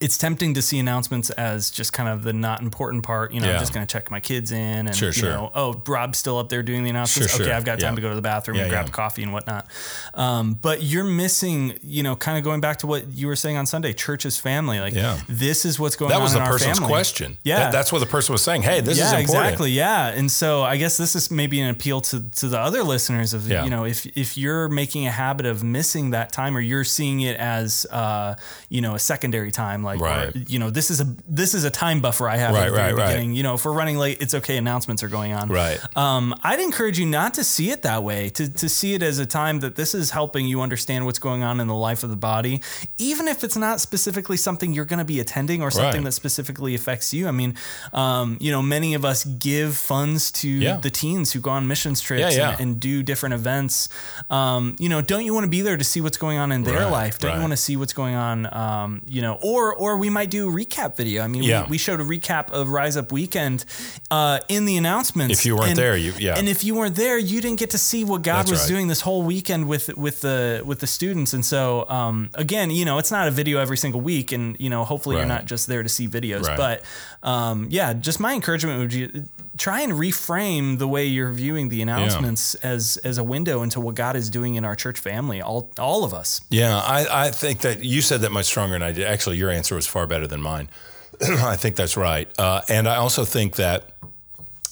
Speaker 1: it's tempting to see announcements as just kind of the not important part. You know,
Speaker 2: Yeah.
Speaker 1: I'm just going to check my kids in, and
Speaker 2: Sure,
Speaker 1: you
Speaker 2: sure.
Speaker 1: know, oh, Rob's still up there doing the announcements.
Speaker 2: Sure,
Speaker 1: okay. I've got time
Speaker 2: Yeah.
Speaker 1: to go to the bathroom
Speaker 2: Yeah,
Speaker 1: and grab coffee and whatnot. Um, but you're missing, you know, kind of going back to what you were saying on Sunday. Church is family. Like, this is what's going
Speaker 2: That
Speaker 1: on
Speaker 2: That
Speaker 1: was
Speaker 2: the person's
Speaker 1: family.
Speaker 2: question.
Speaker 1: Yeah.
Speaker 2: That- that's what the person was saying. Hey, this is important.
Speaker 1: exactly. Yeah, and so I guess this is maybe an appeal to to the other listeners of you know if if you're making a habit of missing that time or you're seeing it as uh, you know a secondary time like or,
Speaker 2: Right.
Speaker 1: you know this is a this is a time buffer I have
Speaker 2: Right,
Speaker 1: at the
Speaker 2: right, right.
Speaker 1: beginning. You know, if we're running late, it's okay. Announcements are going on.
Speaker 2: Right.
Speaker 1: Um, I'd encourage you not to see it that way. To to see it as a time that this is helping you understand what's going on in the life of the body, even if it's not specifically something you're going to be attending or something
Speaker 2: Right.
Speaker 1: that specifically affects you. I mean, um, you know, many of us give funds to
Speaker 2: Yeah.
Speaker 1: the teens who go on missions trips
Speaker 2: Yeah, yeah.
Speaker 1: And, and do different events. Um, you know, don't you want to be there to see what's going on in their
Speaker 2: Right,
Speaker 1: life? Don't
Speaker 2: right.
Speaker 1: you want to see what's going on? Um, you know, or or we might do a recap video. I mean,
Speaker 2: Yeah.
Speaker 1: we, we showed a recap of Rise Up Weekend uh, in the announcements.
Speaker 2: If you weren't
Speaker 1: And-
Speaker 2: there, you- yeah.
Speaker 1: And if you weren't there, you didn't get to see what God
Speaker 2: That's
Speaker 1: was
Speaker 2: right.
Speaker 1: doing this whole weekend with with the with the students. And so, um, again, you know, it's not a video every single week, and you know, hopefully you're not just there to see videos.
Speaker 2: Right.
Speaker 1: But um, yeah, just my encouragement would be try and reframe the way you're viewing the announcements as as a window into what God is doing in our church family, all all of us.
Speaker 2: Yeah, I, I think that you said that much stronger than I did. Actually, your answer was far better than mine. I think that's right. Uh, and I also think that,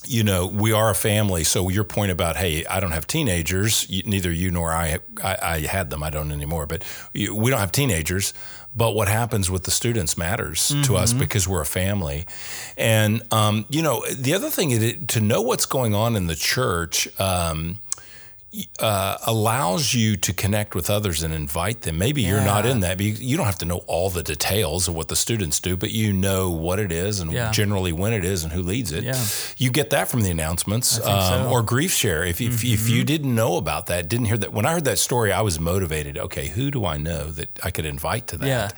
Speaker 2: you know, we are a family. So your point about, hey, I don't have teenagers, neither you nor I, I, I had them, I don't anymore, but we don't have teenagers. But what happens with the students matters to us because we're a family. And, um, you know, the other thing is to know what's going on in the church. Um, uh, allows you to connect with others and invite them. Maybe you're not in that. You you don't have to know all the details of what the students do, but you know what it is and
Speaker 1: Yeah.
Speaker 2: generally when it is and who leads it.
Speaker 1: Yeah.
Speaker 2: You get that from the announcements um,
Speaker 1: so. Mm-hmm.
Speaker 2: or grief share. If, if, if you didn't know about that, didn't hear that, when I heard that story, I was motivated. Okay, who do I know that I could invite to that?
Speaker 1: Yeah.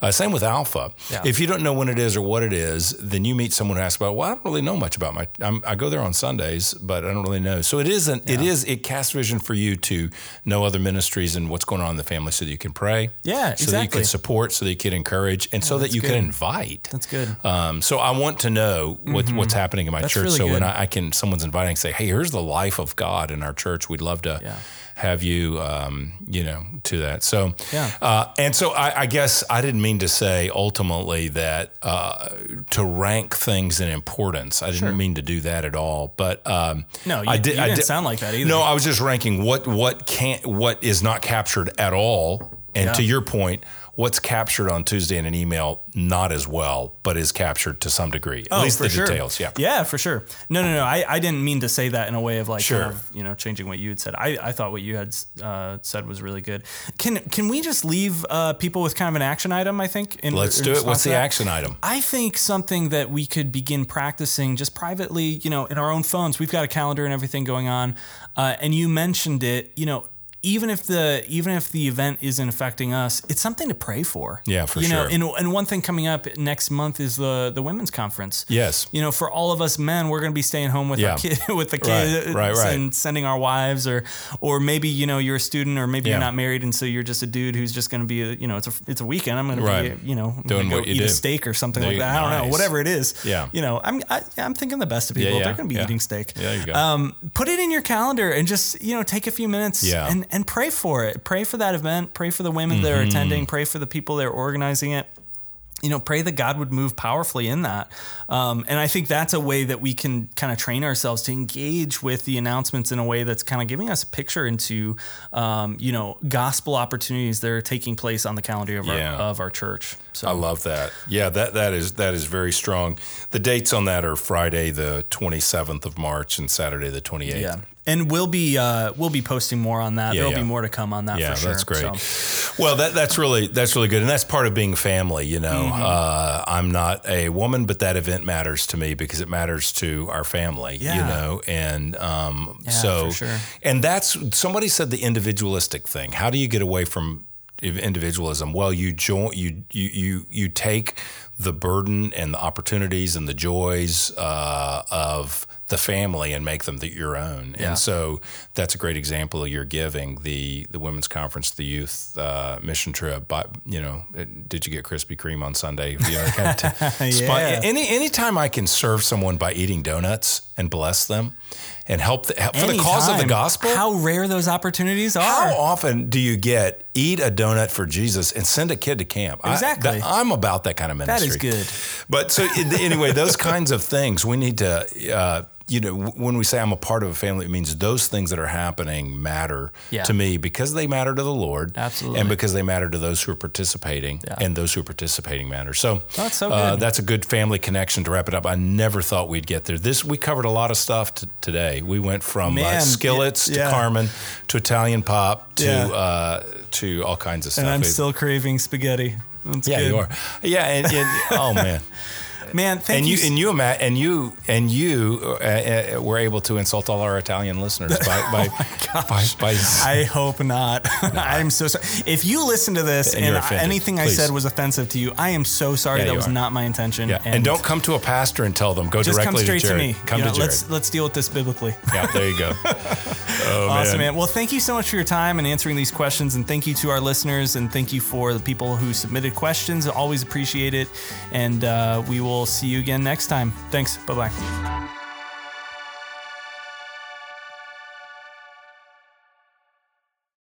Speaker 2: Uh, same with Alpha.
Speaker 1: Yeah.
Speaker 2: If you don't know when it is or what it is, then you meet someone who asks about. Well, I don't really know much about my. I'm, I go there on Sundays, but I don't really know. So it isn't. It is. It casts vision for you to know other ministries and what's going on in the family, so that you can pray.
Speaker 1: Yeah,
Speaker 2: So that you can support, so that you can encourage, and so that you
Speaker 1: good.
Speaker 2: can invite.
Speaker 1: That's good.
Speaker 2: Um, so I want to know what, what's happening in my
Speaker 1: That's
Speaker 2: church.
Speaker 1: really
Speaker 2: so when. I, I can, someone's inviting, say, "Hey, here's the life of God in our church. We'd love to
Speaker 1: Yeah.
Speaker 2: Have you, um, you know, to that." So,
Speaker 1: Yeah.
Speaker 2: Uh, and so I, I guess I didn't mean to say ultimately that uh, to rank things in importance. I didn't mean to do that at all. But um,
Speaker 1: No, you-
Speaker 2: I did.
Speaker 1: you
Speaker 2: I
Speaker 1: didn't
Speaker 2: did-
Speaker 1: sound like that either.
Speaker 2: No, I was just ranking what what can't what is not captured at all. And
Speaker 1: Yeah.
Speaker 2: to your point, what's captured on Tuesday in an email not as well, but is captured to some degree. At least
Speaker 1: Oh, for
Speaker 2: the
Speaker 1: sure.
Speaker 2: details. Yeah.
Speaker 1: Yeah, for sure. No, no, no. I, I didn't mean to say that in a way of like,
Speaker 2: Sure.
Speaker 1: kind of, you know, changing what you had said. I, I thought what you had uh, said was really good. Can can we just leave uh, people with kind of an action item? I think. In,
Speaker 2: Let's
Speaker 1: in
Speaker 2: do it. What's the action item?
Speaker 1: I think something that we could begin practicing just privately, you know, in our own phones. We've got a calendar and everything going on, uh, and you mentioned it. You know, even if the even if the event isn't affecting us, it's something to pray for.
Speaker 2: Yeah, for
Speaker 1: you
Speaker 2: sure.
Speaker 1: know, and, and one thing coming up next month is the the women's conference.
Speaker 2: Yes.
Speaker 1: You know, for all of us men, we're going to be staying home with
Speaker 2: Yeah.
Speaker 1: our kid, with the kids,
Speaker 2: right, right. right.
Speaker 1: and sending our wives, or or maybe you know you're a student, or maybe
Speaker 2: Yeah.
Speaker 1: you're not married, and so you're just a dude who's just going to be, a, you know, it's a it's a weekend. I'm going to be, you know, I'm
Speaker 2: Doing
Speaker 1: gonna go
Speaker 2: what you
Speaker 1: eat
Speaker 2: do.
Speaker 1: a steak or something
Speaker 2: There
Speaker 1: like
Speaker 2: you-
Speaker 1: that. I don't know, whatever it is.
Speaker 2: Yeah.
Speaker 1: You know, I'm I, I'm thinking the best of people.
Speaker 2: yeah,
Speaker 1: They're going to be
Speaker 2: yeah.
Speaker 1: eating steak.
Speaker 2: There you go.
Speaker 1: Um, put it in your calendar and just you know take a few minutes
Speaker 2: Yeah.
Speaker 1: and and pray for it. Pray for that event. Pray for the women that
Speaker 2: Mm-hmm.
Speaker 1: are attending. Pray for the people that are organizing it you know, pray that God would move powerfully in that. Um, and I think that's a way that we can kind of train ourselves to engage with the announcements in a way that's kind of giving us a picture into, um, you know, gospel opportunities that are taking place on the calendar of,
Speaker 2: Yeah.
Speaker 1: our, of our church. So
Speaker 2: I love that. Yeah, that that is that is very strong. The dates on that are Friday the 27th of March and Saturday the 28th.
Speaker 1: yeah. And we'll be uh, we'll be posting more on that.
Speaker 2: Yeah,
Speaker 1: There'll
Speaker 2: yeah.
Speaker 1: be more to come on that
Speaker 2: Yeah,
Speaker 1: for sure.
Speaker 2: that's great.
Speaker 1: So,
Speaker 2: Well, that that's really that's really good, and that's part of being family. You know,
Speaker 1: Mm-hmm.
Speaker 2: uh, I'm not a woman, but that event matters to me because it matters to our family. You know, and um,
Speaker 1: Yeah,
Speaker 2: so
Speaker 1: sure.
Speaker 2: and that's somebody said the individualistic thing. How do you get away from individualism? Well, you join you you you you take the burden and the opportunities and the joys uh, of the family and make them the, your own.
Speaker 1: Yeah.
Speaker 2: And so that's a great example you're giving the the women's conference, the youth uh, mission trip. But you know, did you get Krispy Kreme on Sunday? You know, kind of t-
Speaker 1: Yeah.
Speaker 2: Any anytime I can serve someone by eating donuts and bless them and help the, for the cause of the gospel.
Speaker 1: How rare those opportunities are.
Speaker 2: How often do you get eat a donut for Jesus and send a kid to camp? I-
Speaker 1: Exactly.
Speaker 2: that- I'm about that kind of ministry.
Speaker 1: That is good.
Speaker 2: But so anyway, those kinds of things we need to. Uh, you know, when we say I'm a part of a family, it means those things that are happening matter
Speaker 1: Yeah.
Speaker 2: to me because they matter to the Lord,
Speaker 1: Absolutely.
Speaker 2: and because they matter to those who are participating,
Speaker 1: Yeah.
Speaker 2: and those who are participating matter. So
Speaker 1: That's so
Speaker 2: Uh, that's a good family connection to wrap it up. I never thought we'd get there. This we covered a lot of stuff t- today. We went from uh,
Speaker 1: Man,
Speaker 2: skillets
Speaker 1: yeah.
Speaker 2: to Carmen to Italian pop to uh, to all kinds of stuff.
Speaker 1: and I'm still craving spaghetti. That's
Speaker 2: yeah,
Speaker 1: good.
Speaker 2: you are. Yeah, and, and oh man,
Speaker 1: Man, thank
Speaker 2: and
Speaker 1: you.
Speaker 2: you and you Matt, and you and you uh, uh, were able to insult all our Italian listeners by by, by, by
Speaker 1: I hope not. I'm so sorry. If you listen to this
Speaker 2: And
Speaker 1: and,
Speaker 2: offended,
Speaker 1: anything I said was offensive to you, I am so sorry.
Speaker 2: Yeah,
Speaker 1: that was
Speaker 2: are.
Speaker 1: not my intention.
Speaker 2: yeah. And, don't come to a pastor and tell them. Go
Speaker 1: just come
Speaker 2: directly
Speaker 1: straight
Speaker 2: to
Speaker 1: to, me.
Speaker 2: Come
Speaker 1: You
Speaker 2: to
Speaker 1: know,
Speaker 2: Jared.
Speaker 1: let's let's deal with this biblically.
Speaker 2: yeah, there you go. Oh
Speaker 1: Awesome, man. Well, thank you so much for your time and answering these questions. And thank you to our listeners. And thank you for the people who submitted questions. Always appreciate it. And uh, we will we'll see you again next time. Thanks. Bye bye.